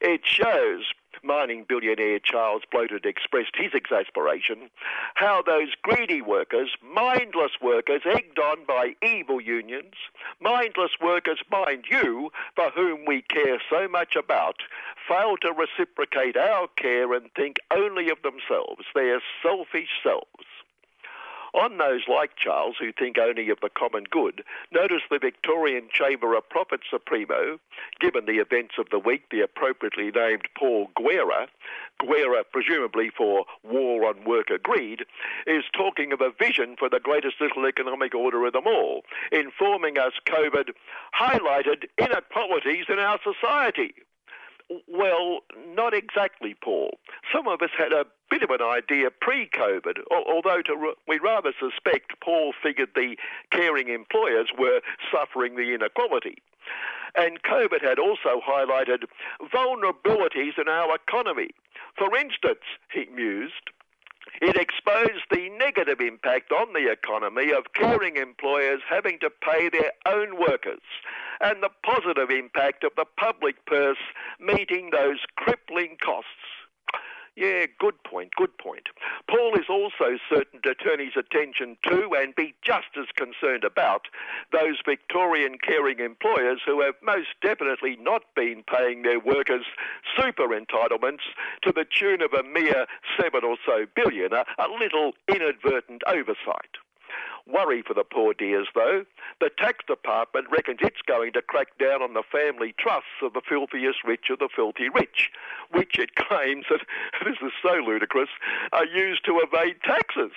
It shows mining billionaire Charles Bloated expressed his exasperation, how those greedy workers, mindless workers egged on by evil unions, mindless workers, mind you, for whom we care so much about, fail to reciprocate our care and think only of themselves, their selfish selves. On those like Charles who think only of the common good, notice the Victorian Chamber of Profit Supremo, given the events of the week, the appropriately named Paul Guerra, Guerra presumably for war on worker greed, is talking of a vision for the greatest little economic order of them all, informing us COVID highlighted inequalities in our society. Well, not exactly, Paul. Some of us had a bit of an idea pre-COVID, although to, we rather suspect Paul figured the caring employers were suffering the inequality. And COVID had also highlighted vulnerabilities in our economy. For instance, he mused, it exposed the negative impact on the economy of caring employers having to pay their own workers and the positive impact of the public purse meeting those crippling costs. Yeah, good point, good point. Paul is also certain to turn his attention to and be just as concerned about those Victorian caring employers who have most definitely not been paying their workers super entitlements to the tune of a mere seven or so billion, a, a little inadvertent oversight. Worry for the poor dears, though. The tax department reckons it's going to crack down on the family trusts of the filthiest rich of the filthy rich, which it claims that, this is so ludicrous, are used to evade taxes.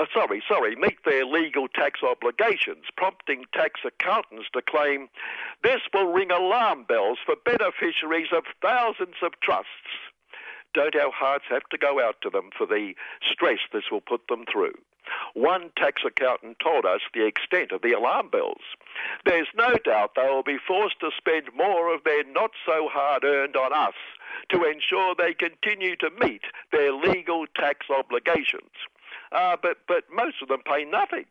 Uh, sorry, sorry, meet their legal tax obligations, prompting tax accountants to claim this will ring alarm bells for beneficiaries of thousands of trusts. Don't our hearts have to go out to them for the stress this will put them through? One tax accountant told us the extent of the alarm bells. There's no doubt they will be forced to spend more of their not so hard earned on us to ensure they continue to meet their legal tax obligations. Uh, but, but most of them pay nothing.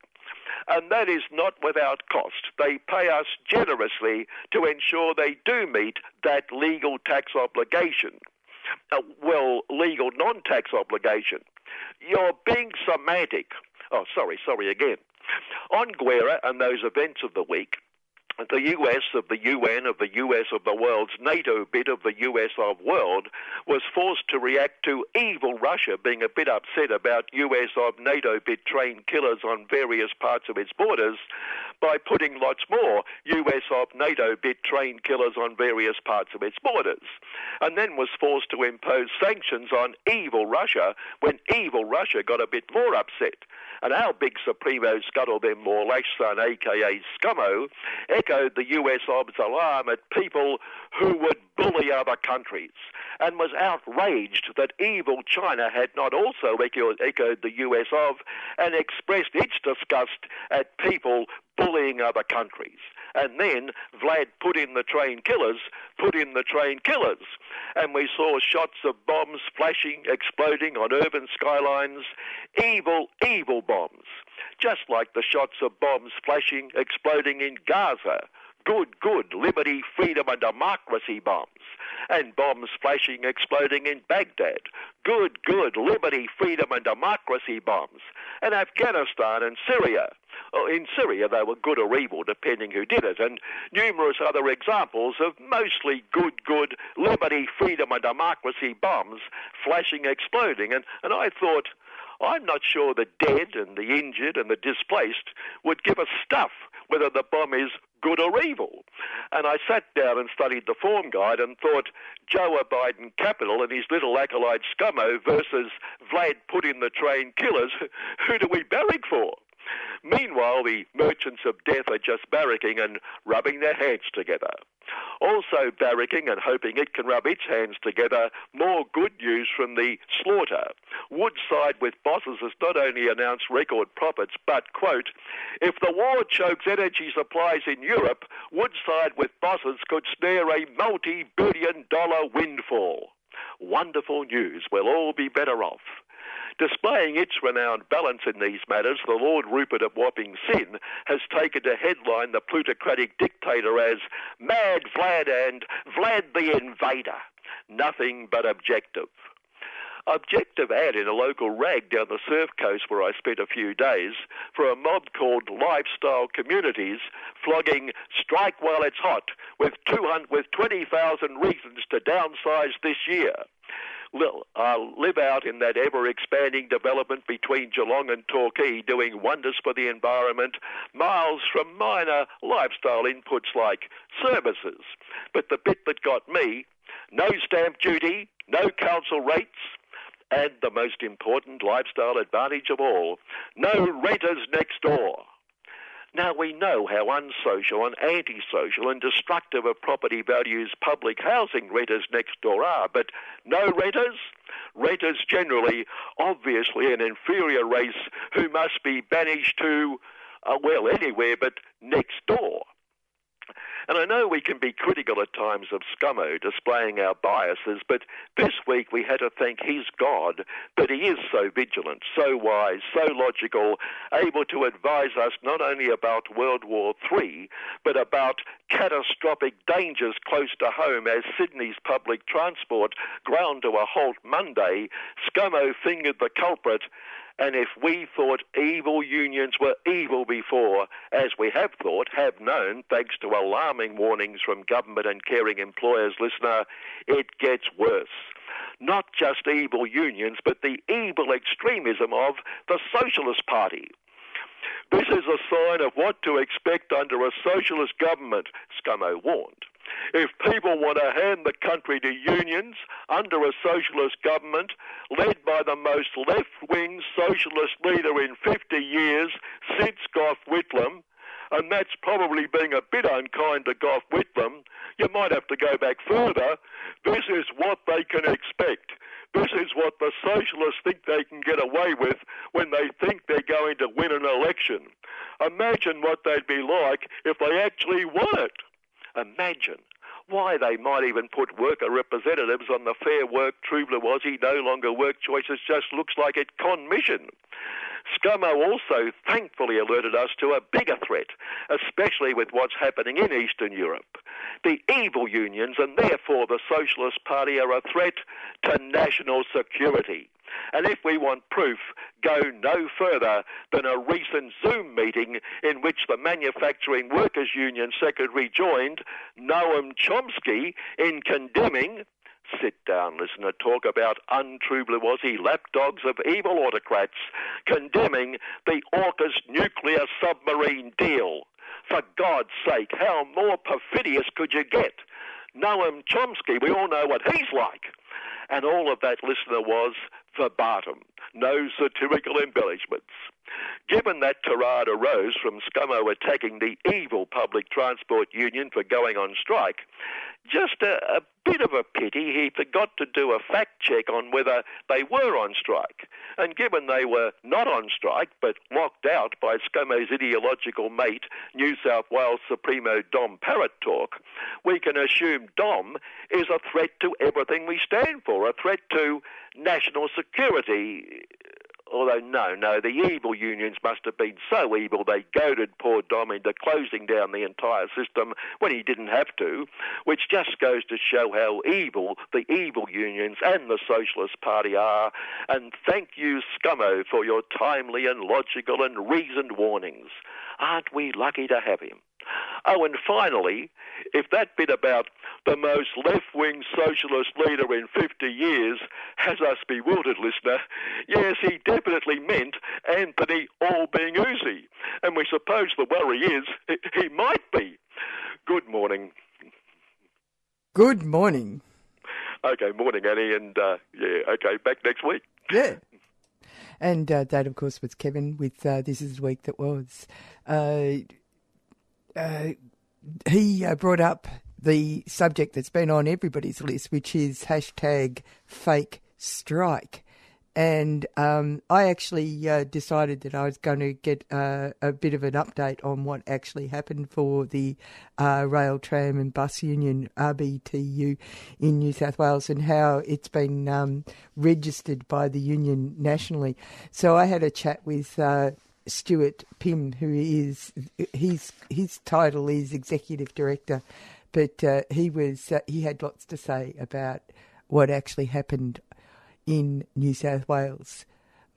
And that is not without cost. They pay us generously to ensure they do meet that legal tax obligation. Uh, well, legal non tax obligation. You're being semantic. Oh, sorry, sorry again. On Guerra and those events of the week, the US of the UN of the US of the world's NATO bit of the US of world was forced to react to evil Russia being a bit upset about US of NATO bit trained killers on various parts of its borders by putting lots more US of NATO bit trained killers on various parts of its borders and then was forced to impose sanctions on evil Russia when evil Russia got a bit more upset. And our big Supremo Scuttle them more son, aka Scummo, echoed the US ob's alarm at people who would bully other countries and was outraged that evil China had not also echoed the US of and expressed its disgust at people bullying other countries. And then Vlad put in the train killers, put in the train killers. And we saw shots of bombs flashing, exploding on urban skylines. Evil, evil bombs. Just like the shots of bombs flashing, exploding in Gaza. Good, good, liberty, freedom, and democracy bombs. And bombs flashing, exploding in Baghdad. Good, good, liberty, freedom, and democracy bombs. And Afghanistan and Syria. Oh, in Syria, they were good or evil, depending who did it, and numerous other examples of mostly good, good liberty, freedom, and democracy bombs flashing, exploding. And, and I thought, I'm not sure the dead and the injured and the displaced would give a stuff whether the bomb is good or evil. And I sat down and studied the form guide and thought Joe Biden Capital and his little acolyte Scummo versus Vlad put in the train killers, who do we barrack for? Meanwhile, the merchants of death are just barracking and rubbing their hands together. Also barracking and hoping it can rub its hands together, more good news from the slaughter. Woodside with bosses has not only announced record profits, but, quote, if the war chokes energy supplies in Europe, Woodside with bosses could snare a multi billion dollar windfall. Wonderful news. We'll all be better off. Displaying its renowned balance in these matters, the Lord Rupert of Wapping Sin has taken to headline the plutocratic dictator as Mad Vlad and Vlad the Invader. Nothing but objective. Objective ad in a local rag down the surf coast where I spent a few days for a mob called Lifestyle Communities flogging Strike While It's Hot with, with 20,000 reasons to downsize this year uh, live out in that ever expanding development between Geelong and Torquay, doing wonders for the environment, miles from minor lifestyle inputs like services. But the bit that got me no stamp duty, no council rates, and the most important lifestyle advantage of all no renters next door. Now, we know how unsocial and antisocial and destructive of property values public housing renters next door are, but no renters? Renters generally, obviously, an inferior race who must be banished to, uh, well, anywhere but next door. And I know we can be critical at times of Scummo displaying our biases, but this week we had to thank his God that he is so vigilant, so wise, so logical, able to advise us not only about World War III, but about catastrophic dangers close to home as Sydney's public transport ground to a halt Monday. Scummo fingered the culprit and if we thought evil unions were evil before, as we have thought, have known, thanks to alarming warnings from government and caring employers, listener, it gets worse. Not just evil unions, but the evil extremism of the Socialist Party. This is a sign of what to expect under a socialist government, Scummo warned. If people want to hand the country to unions under a socialist government led by the most left wing socialist leader in 50 years since Gough Whitlam, and that's probably being a bit unkind to Gough Whitlam, you might have to go back further. This is what they can expect. This is what the socialists think they can get away with when they think they're going to win an election. Imagine what they'd be like if they actually won it. Imagine why they might even put worker representatives on the Fair Work True Blue Aussie No Longer Work Choices just looks like it con mission. ScoMo also thankfully alerted us to a bigger threat, especially with what's happening in Eastern Europe. The evil unions and therefore the Socialist Party are a threat to national security. And if we want proof, go no further than a recent Zoom meeting in which the Manufacturing Workers Union Secretary joined Noam Chomsky in condemning sit down, listener, talk about untrue blue Aussie lapdogs of evil autocrats condemning the AUKUS nuclear submarine deal. For God's sake, how more perfidious could you get? Noam Chomsky, we all know what he's like. And all of that, listener, was verbatim. No satirical embellishments. Given that tirade arose from ScoMo attacking the evil public transport union for going on strike, just a, a, bit of a pity he forgot to do a fact check on whether they were on strike. And given they were not on strike but locked out by ScoMo's ideological mate, New South Wales Supremo Dom Perrottet, we can assume Dom is a threat to everything we stand for, a threat to national security Although, no, no, the evil unions must have been so evil they goaded poor Dom into closing down the entire system when he didn't have to, which just goes to show how evil the evil unions and the Socialist Party are. And thank you, ScoMo, for your timely and logical and reasoned warnings. Aren't we lucky to have him? Oh, and finally, if that bit about the most left wing socialist leader in 50 years has us bewildered, listener, yes, he definitely meant Anthony Albanese. And we suppose the worry is he might be. Good morning. Good morning. Okay, morning, Annie, and uh, yeah, okay, back next week. Yeah. And uh, that, of course, was Kevin with uh, This Is the Week That Was. Uh, he uh, brought up the subject that's been on everybody's list, which is hashtag fake strike. And um, I actually uh, decided that I was going to get uh, a bit of an update on what actually happened for the uh, rail, tram, and bus union RTBU in New South Wales and how it's been um, registered by the union nationally. So I had a chat with uh, Stuart Pym, who is his his title is executive director, but uh, he was uh, he had lots to say about what actually happened in New South Wales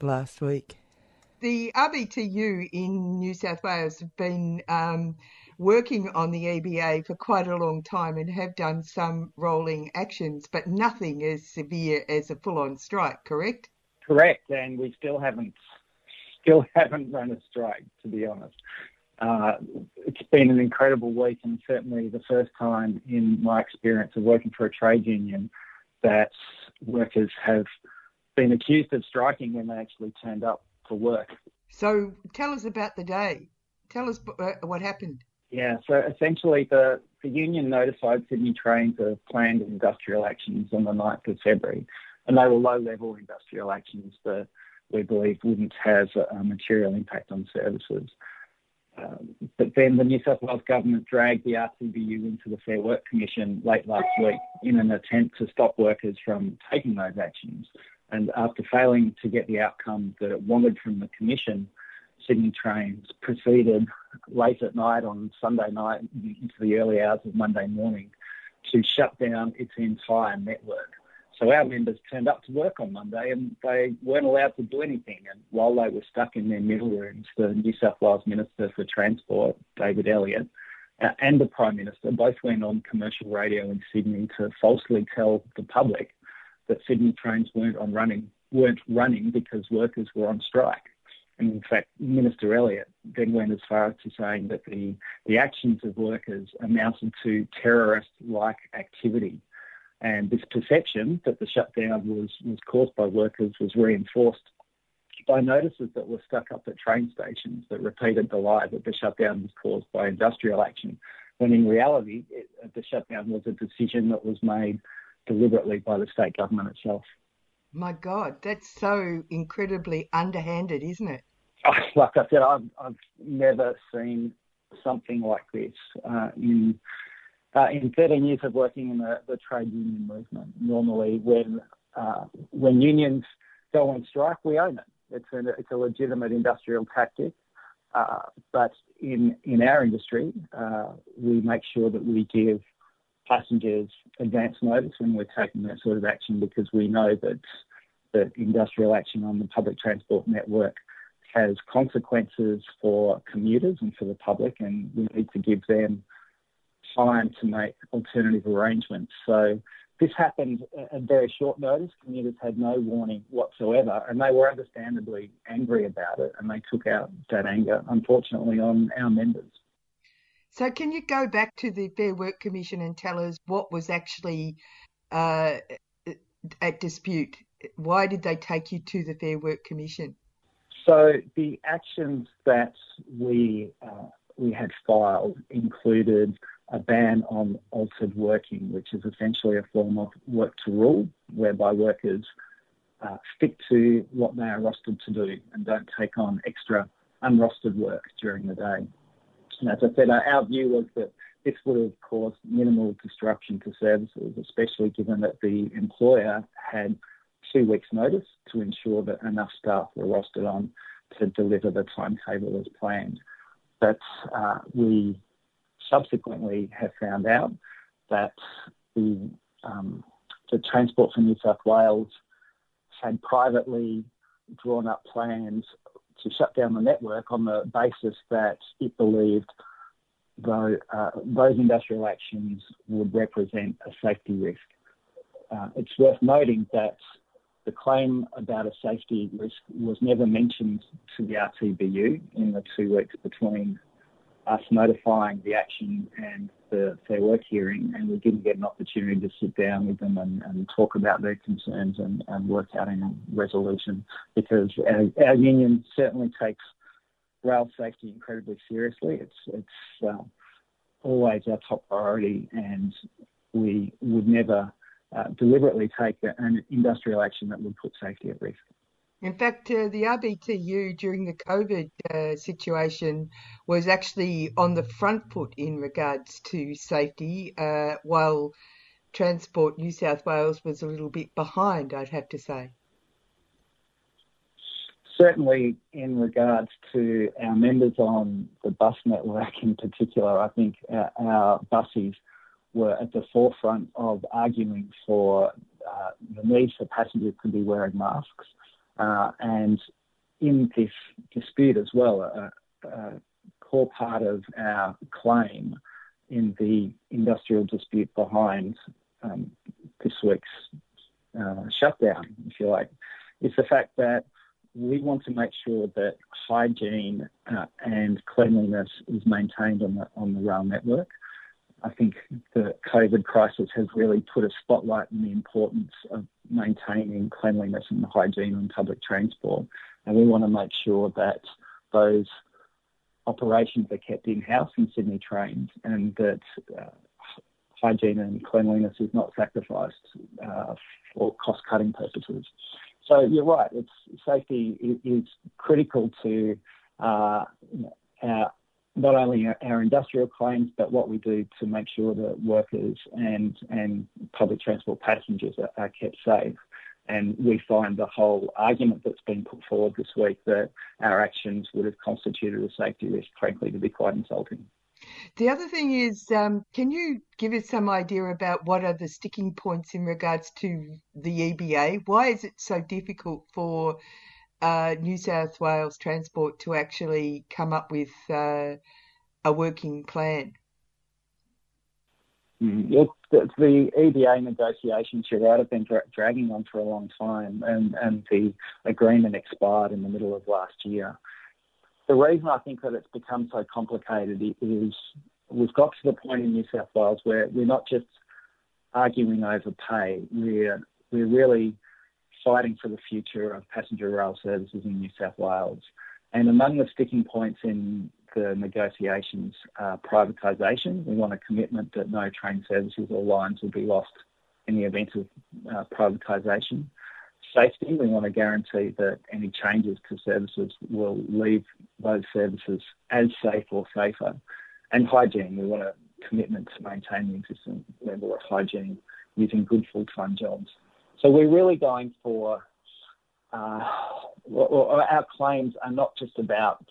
last week. The RTBU in New South Wales have been um, working on the EBA for quite a long time and have done some rolling actions, but nothing as severe as a full on strike, correct? Correct, and we still haven't still haven't run a strike, to be honest. Uh, it's been an incredible week, and certainly the first time in my experience of working for a trade union that workers have been accused of striking when they actually turned up for work. So tell us about the day. Tell us uh, what happened. Yeah, so essentially the, the union notified Sydney Trains of planned industrial actions on the 9th of February, and they were low-level industrial actions. The we believe wouldn't have a material impact on services. Um, but then the New South Wales government dragged the RTBU into the Fair Work Commission late last week in an attempt to stop workers from taking those actions. And after failing to get the outcome that it wanted from the Commission, Sydney Trains proceeded late at night on Sunday night into the early hours of Monday morning to shut down its entire network. So our members turned up to work on Monday and they weren't allowed to do anything. And while they were stuck in their middle rooms, the New South Wales Minister for Transport, David Elliott, uh, and the Prime Minister both went on commercial radio in Sydney to falsely tell the public that Sydney trains weren't on running weren't running because workers were on strike. And in fact, Minister Elliott then went as far as to saying that the, the actions of workers amounted to terrorist-like activity and this perception that the shutdown was, was caused by workers was reinforced by notices that were stuck up at train stations that repeated the lie that the shutdown was caused by industrial action, when in reality, it, the shutdown was a decision that was made deliberately by the state government itself. My God, that's so incredibly underhanded, isn't it? Like I said, I've, I've never seen something like this uh, in uh, in 13 years of working in the, the trade union movement. Normally, when uh, when unions go on strike, we own it. It's a, it's a legitimate industrial tactic. Uh, but in in our industry, uh, we make sure that we give passengers advance notice when we're taking that sort of action because we know that that industrial action on the public transport network has consequences for commuters and for the public, and we need to give them time to make alternative arrangements. So this happened at very short notice. Commuters had no warning whatsoever, and they were understandably angry about it, and they took out that anger, unfortunately, on our members. So, can you go back to the Fair Work Commission and tell us what was actually uh, at dispute? Why did they take you to the Fair Work Commission? So, the actions that we uh, we had filed included a ban on altered working, which is essentially a form of work to rule, whereby workers uh, stick to what they are rostered to do and don't take on extra unrostered work during the day. And as I said, our view was that this would have caused minimal disruption to services, especially given that the employer had two weeks' notice to ensure that enough staff were rostered on to deliver the timetable as planned. But uh, we subsequently have found out that the, um, the Transport for New South Wales had privately drawn up plans to shut down the network on the basis that it believed uh, those industrial actions would represent a safety risk. Uh, it's worth noting that the claim about a safety risk was never mentioned to the RTBU in the two weeks between us notifying the action and the Fair Work hearing, and we didn't get an opportunity to sit down with them and, and talk about their concerns and, and, work out a resolution because our, our, union certainly takes rail safety incredibly seriously. It's, it's uh, always our top priority, and we would never uh, deliberately take an industrial action that would put safety at risk. In fact, uh, the RTBU during the COVID uh, situation was actually on the front foot in regards to safety, uh, while Transport New South Wales was a little bit behind, I'd have to say. Certainly, in regards to our members on the bus network in particular, I think our, our buses were at the forefront of arguing for uh, the need for passengers to be wearing masks uh, and in this dispute as well, a, a, core part of our claim in the industrial dispute behind um, this week's uh, shutdown, if you like, is the fact that we want to make sure that hygiene uh, and cleanliness is maintained on the on the rail network. I think the COVID crisis has really put a spotlight on the importance of maintaining cleanliness and hygiene on public transport. And we want to make sure that those operations are kept in house in Sydney trains and that uh, hygiene and cleanliness is not sacrificed uh, for cost cutting purposes. So you're right, it's, safety is critical to uh, our not only our industrial claims, but what we do to make sure that workers and and public transport passengers are, are kept safe. And we find the whole argument that's been put forward this week that our actions would have constituted a safety risk, frankly, to be quite insulting. The other thing is, um, can you give us some idea about what are the sticking points in regards to the EBA? Why is it so difficult for uh, New South Wales Transport to actually come up with uh, a working plan? Mm, the, the EBA negotiations throughout have been dra- dragging on for a long time, and, and the agreement expired in the middle of last year. The reason I think that it's become so complicated is we've got to the point in New South Wales where we're not just arguing over pay, we're, we're really fighting for the future of passenger rail services in New South Wales. And among the sticking points in the negotiations are privatisation. We want a commitment that no train services or lines will be lost in the event of uh, privatisation. safety. We want to guarantee that any changes to services will leave those services as safe or safer. And hygiene, we want a commitment to maintain the existing level of hygiene using good full-time jobs. So we're really going for uh, well, our claims are not just about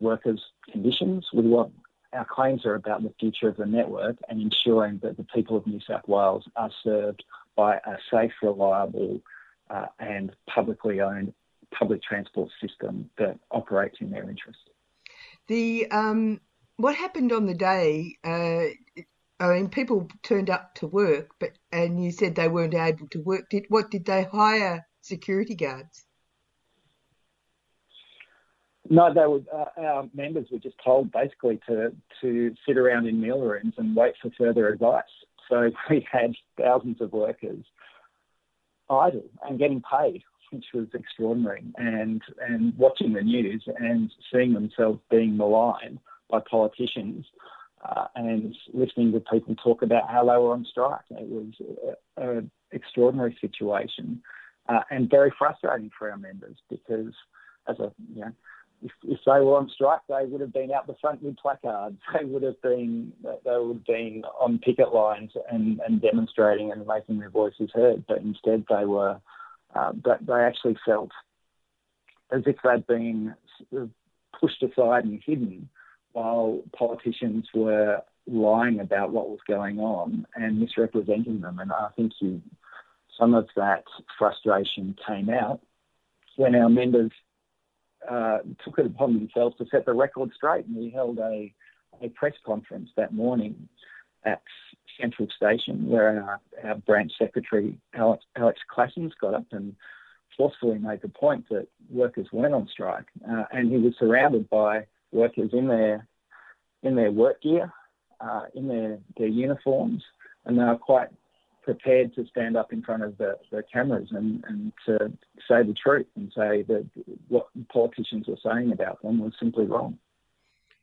workers' conditions. We want our claims are about the future of the network and ensuring that the people of New South Wales are served by a safe, reliable, uh, and publicly owned public transport system that operates in their interest. The um, what happened on the day? Uh, I mean, people turned up to work, but and you said they weren't able to work. Did what? Did they hire security guards? No, they were, uh, our members were just told basically to, to sit around in meal rooms and wait for further advice. So we had thousands of workers idle and getting paid, which was extraordinary, and, and watching the news and seeing themselves being maligned by politicians uh, and listening to people talk about how they were on strike. It was an extraordinary situation uh, and very frustrating for our members because, as a you know, if, if, they were on strike, they would have been out the front with placards. They would have been they would have been on picket lines and, and demonstrating and making their voices heard. But instead, they were uh, they actually felt as if they'd been pushed aside and hidden while politicians were lying about what was going on and misrepresenting them. And I think some of that frustration came out when our members uh, took it upon themselves to set the record straight. And we held a, a press conference that morning at Central Station where our, our branch secretary, Alex, Alex Claassens, got up and forcefully made the point that workers weren't on strike. Uh, and he was surrounded by workers in their in their work gear, uh, in their, their uniforms, and they were quite prepared to stand up in front of the, the cameras and, and to say the truth and say that what politicians were saying about them was simply wrong.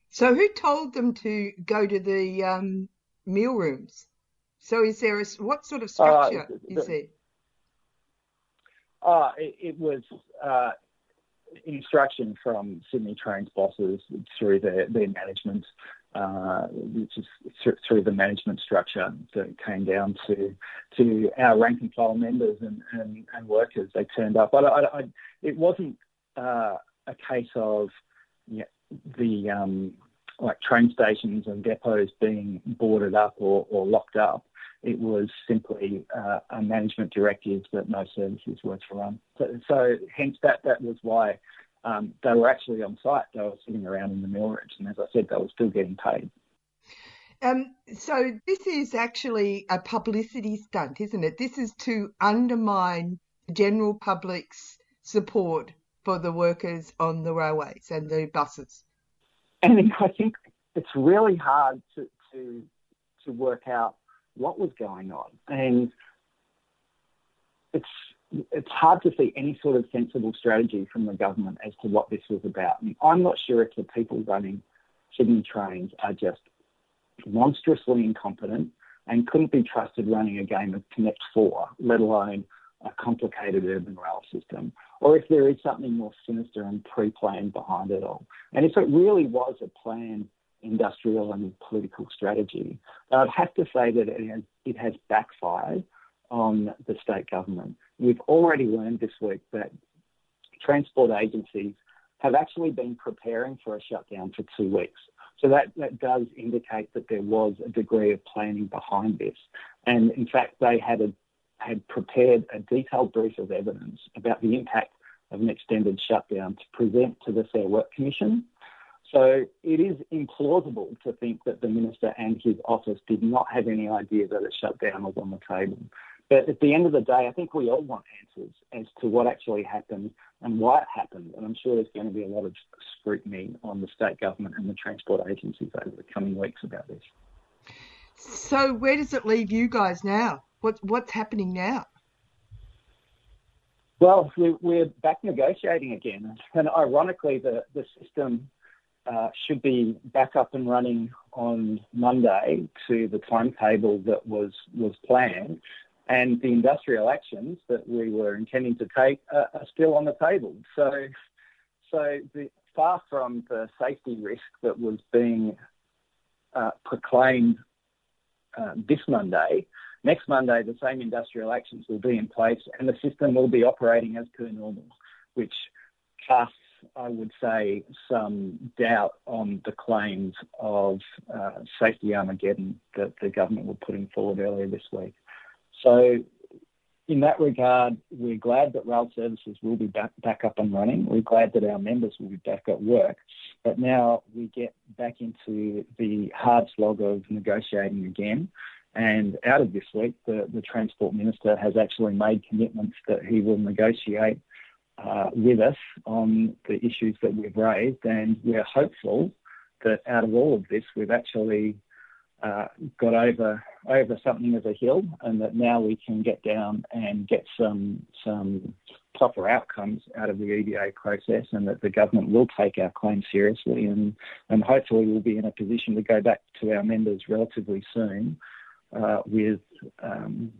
So, who told them to go to the um, meal rooms? So, is there a, what sort of uh, structure uh, is there? Uh, it, it was uh, instruction from Sydney Trains bosses through their, their management, uh, which is through the management structure that came down to to our rank and file members and, and, and workers. They turned up. But I, I, it wasn't uh, a case of you know, the um, like train stations and depots being boarded up or, or locked up it was simply uh, a management directive that no services were to run. So, so hence that that was why um, they were actually on site. They were sitting around in the meal rooms, and as I said, they were still getting paid. Um, so this is actually a publicity stunt, isn't it? This is to undermine the general public's support for the workers on the railways and the buses. And I think it's really hard to to, to work out what was going on. And it's it's hard to see any sort of sensible strategy from the government as to what this was about. And I'm not sure if the people running Sydney trains are just monstrously incompetent and couldn't be trusted running a game of Connect Four, let alone a complicated urban rail system, or if there is something more sinister and pre-planned behind it all. And if it really was a plan industrial and political strategy. I'd have to say that it has, it has backfired on the state government. We've already learned this week that transport agencies have actually been preparing for a shutdown for two weeks. So that, that does indicate that there was a degree of planning behind this. And in fact, they had, a, had prepared a detailed brief of evidence about the impact of an extended shutdown to present to the Fair Work Commission so it is implausible to think that the minister and his office did not have any idea that a shutdown was on the table. But at the end of the day, I think we all want answers as to what actually happened and why it happened. And I'm sure there's going to be a lot of scrutiny on the state government and the transport agencies over the coming weeks about this. So where does it leave you guys now? What, what's happening now? Well, we're back negotiating again. And ironically, the, the system uh, should be back up and running on Monday to the timetable that was was planned. and the industrial actions that we were intending to take are, are still on the table. So, so the, far from the safety risk that was being uh, proclaimed uh, this Monday, next Monday the same industrial actions will be in place and the system will be operating as per normal, which casts, I would say, some doubt on the claims of uh, safety Armageddon that the government were putting forward earlier this week. So in that regard, we're glad that rail services will be back, back up and running. We're glad that our members will be back at work. But now we get back into the hard slog of negotiating again. And out of this week, the, the Transport Minister has actually made commitments that he will negotiate with us on the issues that we've raised. And we're hopeful that out of all of this, we've actually uh, got over over something as a hill, and that now we can get down and get some some proper outcomes out of the EBA process, and that the government will take our claim seriously, and and hopefully we'll be in a position to go back to our members relatively soon uh, with um,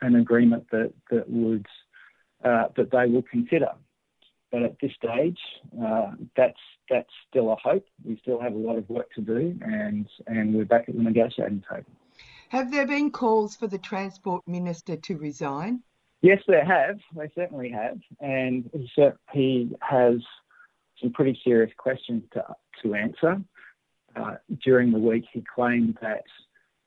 an agreement that that would uh, that they will consider. But at this stage, uh, that's that's still a hope. We still have a lot of work to do, and and we're back at the negotiating table. Have there been calls for the transport minister to resign? Yes, there have. They certainly have, and he has some pretty serious questions to to answer. Uh, during the week, he claimed that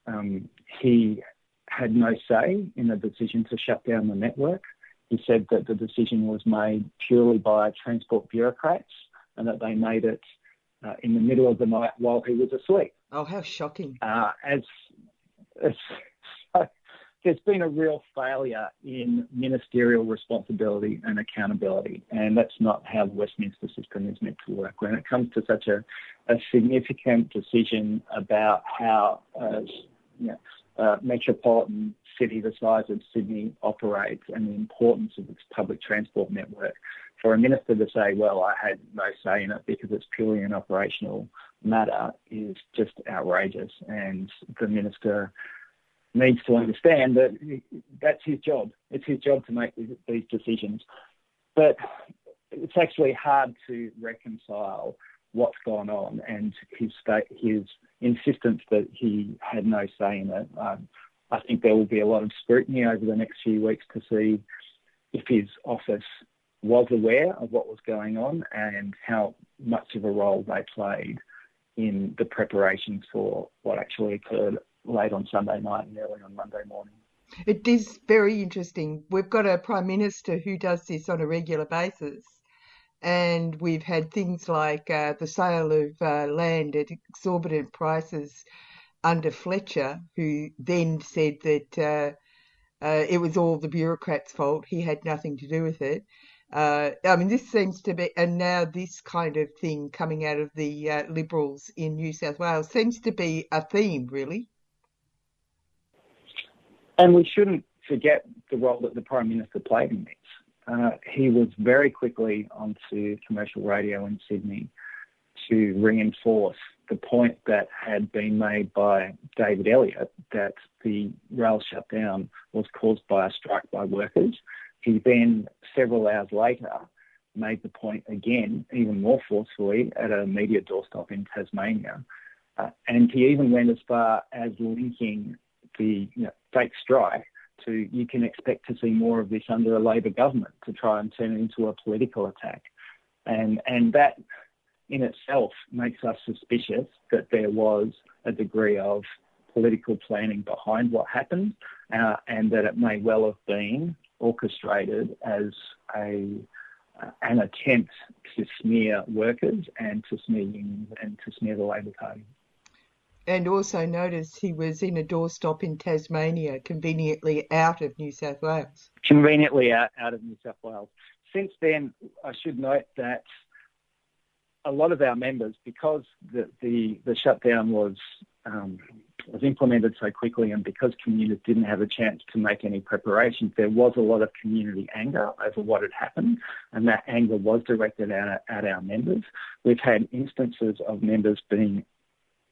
um, he had no say in the decision to shut down the network. He said that the decision was made purely by transport bureaucrats and that they made it uh, in the middle of the night while he was asleep. Oh, how shocking! Uh, as, as so there's been a real failure in ministerial responsibility and accountability, and that's not how the Westminster system is meant to work. When it comes to such a, a significant decision about how uh, you know, uh, metropolitan city the size of Sydney operates and the importance of its public transport network. For a minister to say, well, I had no say in it because it's purely an operational matter is just outrageous. And the minister needs to understand that that's his job. It's his job to make these decisions. But it's actually hard to reconcile what's gone on and his state, his insistence that he had no say in it. Um, I think there will be a lot of scrutiny over the next few weeks to see if his office was aware of what was going on and how much of a role they played in the preparations for what actually occurred late on Sunday night and early on Monday morning. It is very interesting. We've got a Prime Minister who does this on a regular basis. And we've had things like uh, the sale of uh, land at exorbitant prices under Fletcher, who then said that uh, uh, it was all the bureaucrats' fault. He had nothing to do with it. Uh, I mean, this seems to be, and now this kind of thing coming out of the uh, Liberals in New South Wales seems to be a theme, really. And we shouldn't forget the role that the Prime Minister played in this. Uh, he was very quickly onto commercial radio in Sydney to reinforce the point that had been made by David Elliott that the rail shutdown was caused by a strike by workers. He then, several hours later, made the point again, even more forcefully, at a media doorstop in Tasmania. Uh, and he even went as far as linking the you know, fake strike to you can expect to see more of this under a Labor government to try and turn it into a political attack. And, and that in itself makes us suspicious that there was a degree of political planning behind what happened uh, and that it may well have been orchestrated as a uh, an attempt to smear workers and to smear unions and to smear the Labor Party. And also notice he was in a doorstop in Tasmania, conveniently out of New South Wales. Conveniently out, out of New South Wales. Since then, I should note that a lot of our members, because the the, the shutdown was um, was implemented so quickly, and because communities didn't have a chance to make any preparations, there was a lot of community anger over what had happened, and that anger was directed at, at our members. We've had instances of members being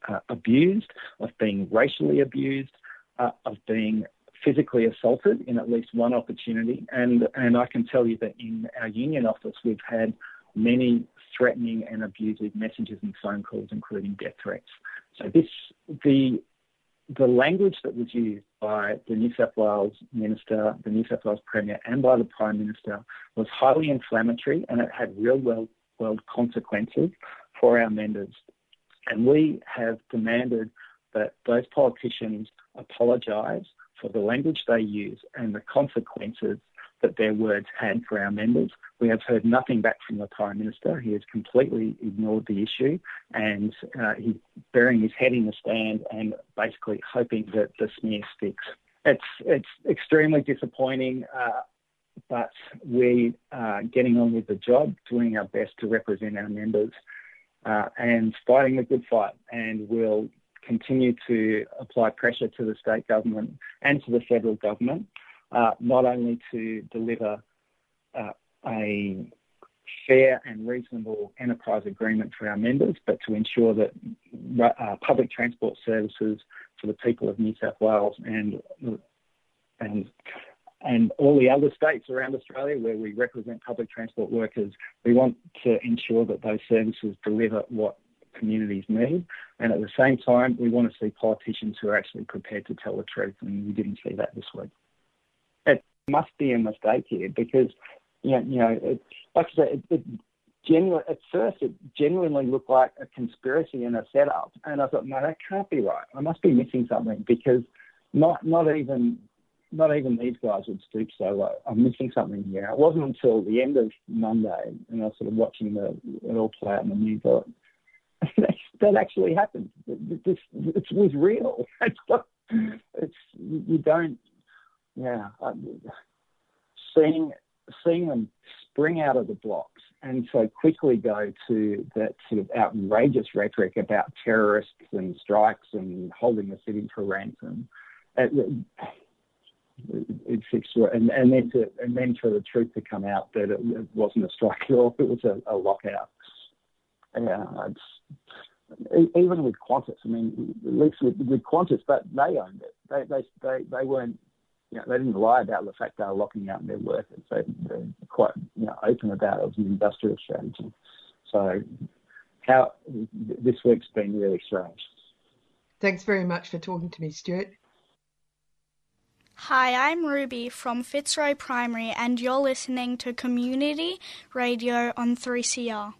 uh, abused, of being racially abused, uh, of being physically assaulted in at least one opportunity, and and I can tell you that in our union office we've had many threatening and abusive messages and phone calls, including death threats. So this the the language that was used by the New South Wales Minister, the New South Wales Premier, and by the Prime Minister was highly inflammatory and it had real world, world consequences for our members. And we have demanded that those politicians apologise for the language they use and the consequences that their words had for our members. We have heard nothing back from the Prime Minister. He has completely ignored the issue and uh, he's burying his head in the sand and basically hoping that the smear sticks. It's, it's extremely disappointing, uh, but we are getting on with the job, doing our best to represent our members uh, and fighting the good fight. And we'll continue to apply pressure to the state government and to the federal government uh, not only to deliver uh, a fair and reasonable enterprise agreement for our members, but to ensure that uh, public transport services for the people of New South Wales and and and all the other states around Australia where we represent public transport workers, we want to ensure that those services deliver what communities need. And at the same time, we want to see politicians who are actually prepared to tell the truth, and we didn't see that this week It must be a mistake here because, you know, you know it, like I said, it, it genuine, at first it genuinely looked like a conspiracy and a setup. And I thought, no, that can't be right. I must be missing something because not, not even not even these guys would stoop so low. I'm missing something here. It wasn't until the end of Monday, and I was sort of watching the, it all play out in the news, thought, that actually happened. This, it was real. It's, not, it's you don't yeah, seeing seeing them spring out of the blocks and so quickly go to that sort of outrageous rhetoric about terrorists and strikes and holding the city for ransom. It, it's and, and then to and then for the truth to come out that it, it wasn't a strike at all; it was a, a lockout. Yeah, even with Qantas. I mean, at least with, with Qantas, but they owned it. They they they, they weren't you know, they didn't lie about the fact they were locking out their workers. They, they're quite you know, open about it as an industrial strategy. So how this week's been really strange. Thanks very much for talking to me, Stuart. Hi, I'm Ruby from Fitzroy Primary, and you're listening to Community Radio on 3CR.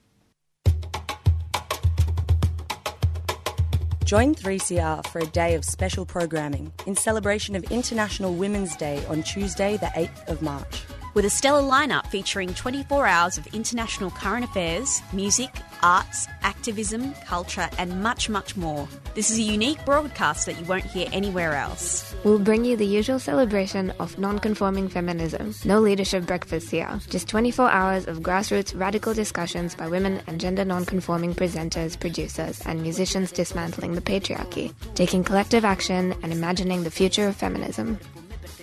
Join 3CR for a day of special programming in celebration of International Women's Day on Tuesday, the 8th of March. With a stellar lineup featuring 24 hours of international current affairs, music, arts, activism, culture, and much, much more. This is a unique broadcast that you won't hear anywhere else. We'll bring you the usual celebration of non-conforming feminism. No leadership breakfast here. Just 24 hours of grassroots radical discussions by women and gender non-conforming presenters, producers, and musicians dismantling the patriarchy, taking collective action and imagining the future of feminism.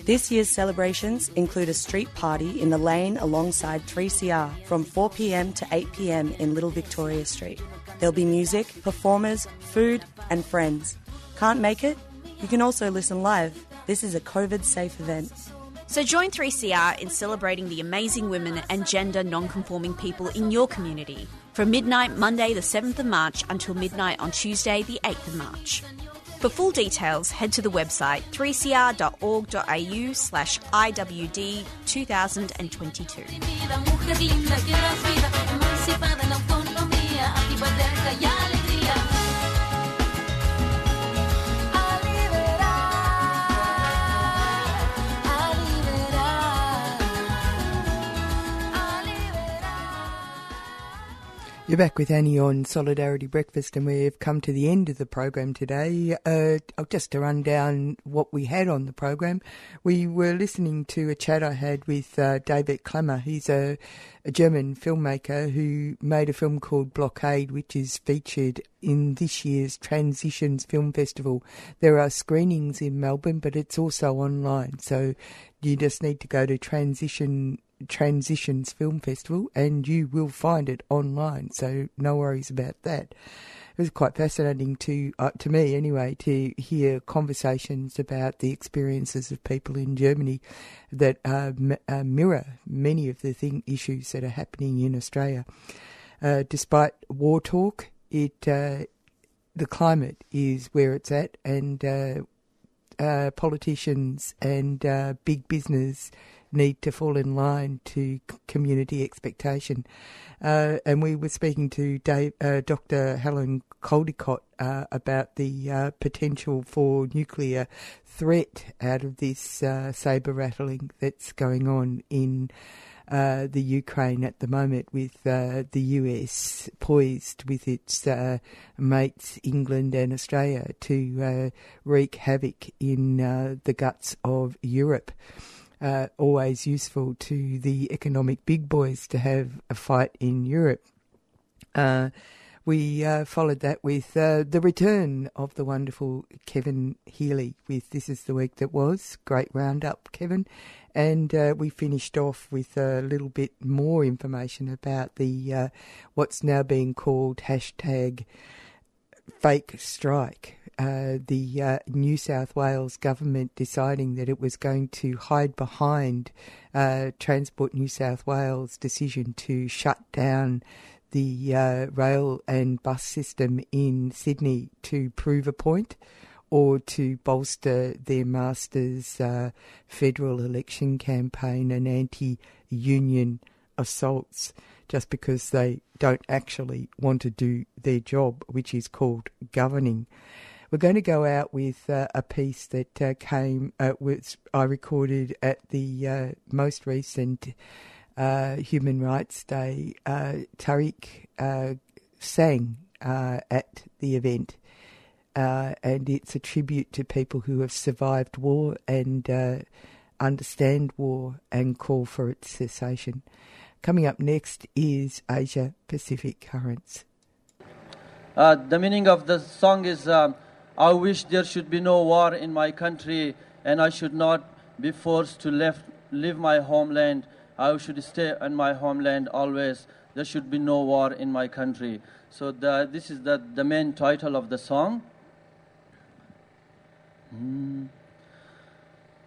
This year's celebrations include a street party in the lane alongside 3CR from 4pm to 8pm in Little Victoria Street. There'll be music, performers, food, and friends. Can't make it? You can also listen live. This is a COVID safe event. So join 3CR in celebrating the amazing women and gender non conforming people in your community from midnight Monday the 7th of March until midnight on Tuesday the 8th of March. For full details, head to the website 3cr.org.au slash IWD 2022. You're back with Annie on Solidarity Breakfast, and we've come to the end of the program today. Uh, just to run down what we had on the program, we were listening to a chat I had with uh, David Klammer. He's a, a, German filmmaker who made a film called Blockade, which is featured in this year's Transitions Film Festival. There are screenings in Melbourne, but it's also online, so you just need to go to Transition Transitions Film Festival and you will find it online, so no worries about that. It was quite fascinating to uh, to me anyway to hear conversations about the experiences of people in Germany that uh, m- uh, mirror many of the thing issues that are happening in Australia. Uh, despite war talk, it uh, the climate is where it's at, and uh, politicians and big business need to fall in line to community expectation. Uh, and we were speaking to Dave, uh, Dr. Helen Caldicott uh, about the uh, potential for nuclear threat out of this uh, saber rattling that's going on in. Uh, the Ukraine at the moment, with the US poised with its mates England and Australia to wreak havoc in the guts of Europe uh, always useful to the economic big boys to have a fight in Europe. Uh, we uh, followed that with uh, the return of the wonderful Kevin Healy with This Is the Week That Was. Great roundup, Kevin. And uh, we finished off with a little bit more information about the uh, what's now being called hashtag fake strike, uh, the uh, New South Wales government deciding that it was going to hide behind uh, Transport New South Wales' decision to shut down the uh, rail and bus system in Sydney to prove a point or to bolster their master's uh, federal election campaign and anti union assaults just because they don't actually want to do their job, which is called governing. We're going to go out with uh, a piece that uh, came, uh, which I recorded at the uh, most recent uh, Human Rights Day. Uh, Tariq sang at the event, and it's a tribute to people who have survived war and understand war and call for its cessation. Coming up next is Asia Pacific Currents. the meaning of the song is. Um, I wish there should be no war in my country and I should not be forced to left, leave my homeland. I should stay in my homeland always. There should be no war in my country. So the, this is the, the main title of the song.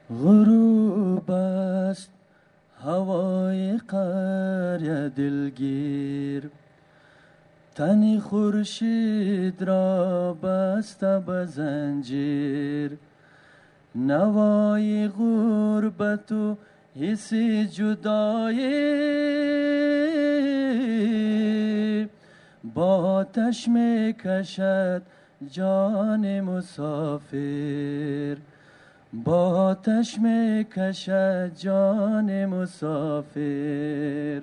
غروب است هوای قریا دلگیر تنی خورشید را بسته به زنجیر. نوای غربت و حس جدایی. با آتش می جان مسافر. با آتش می جان مسافر.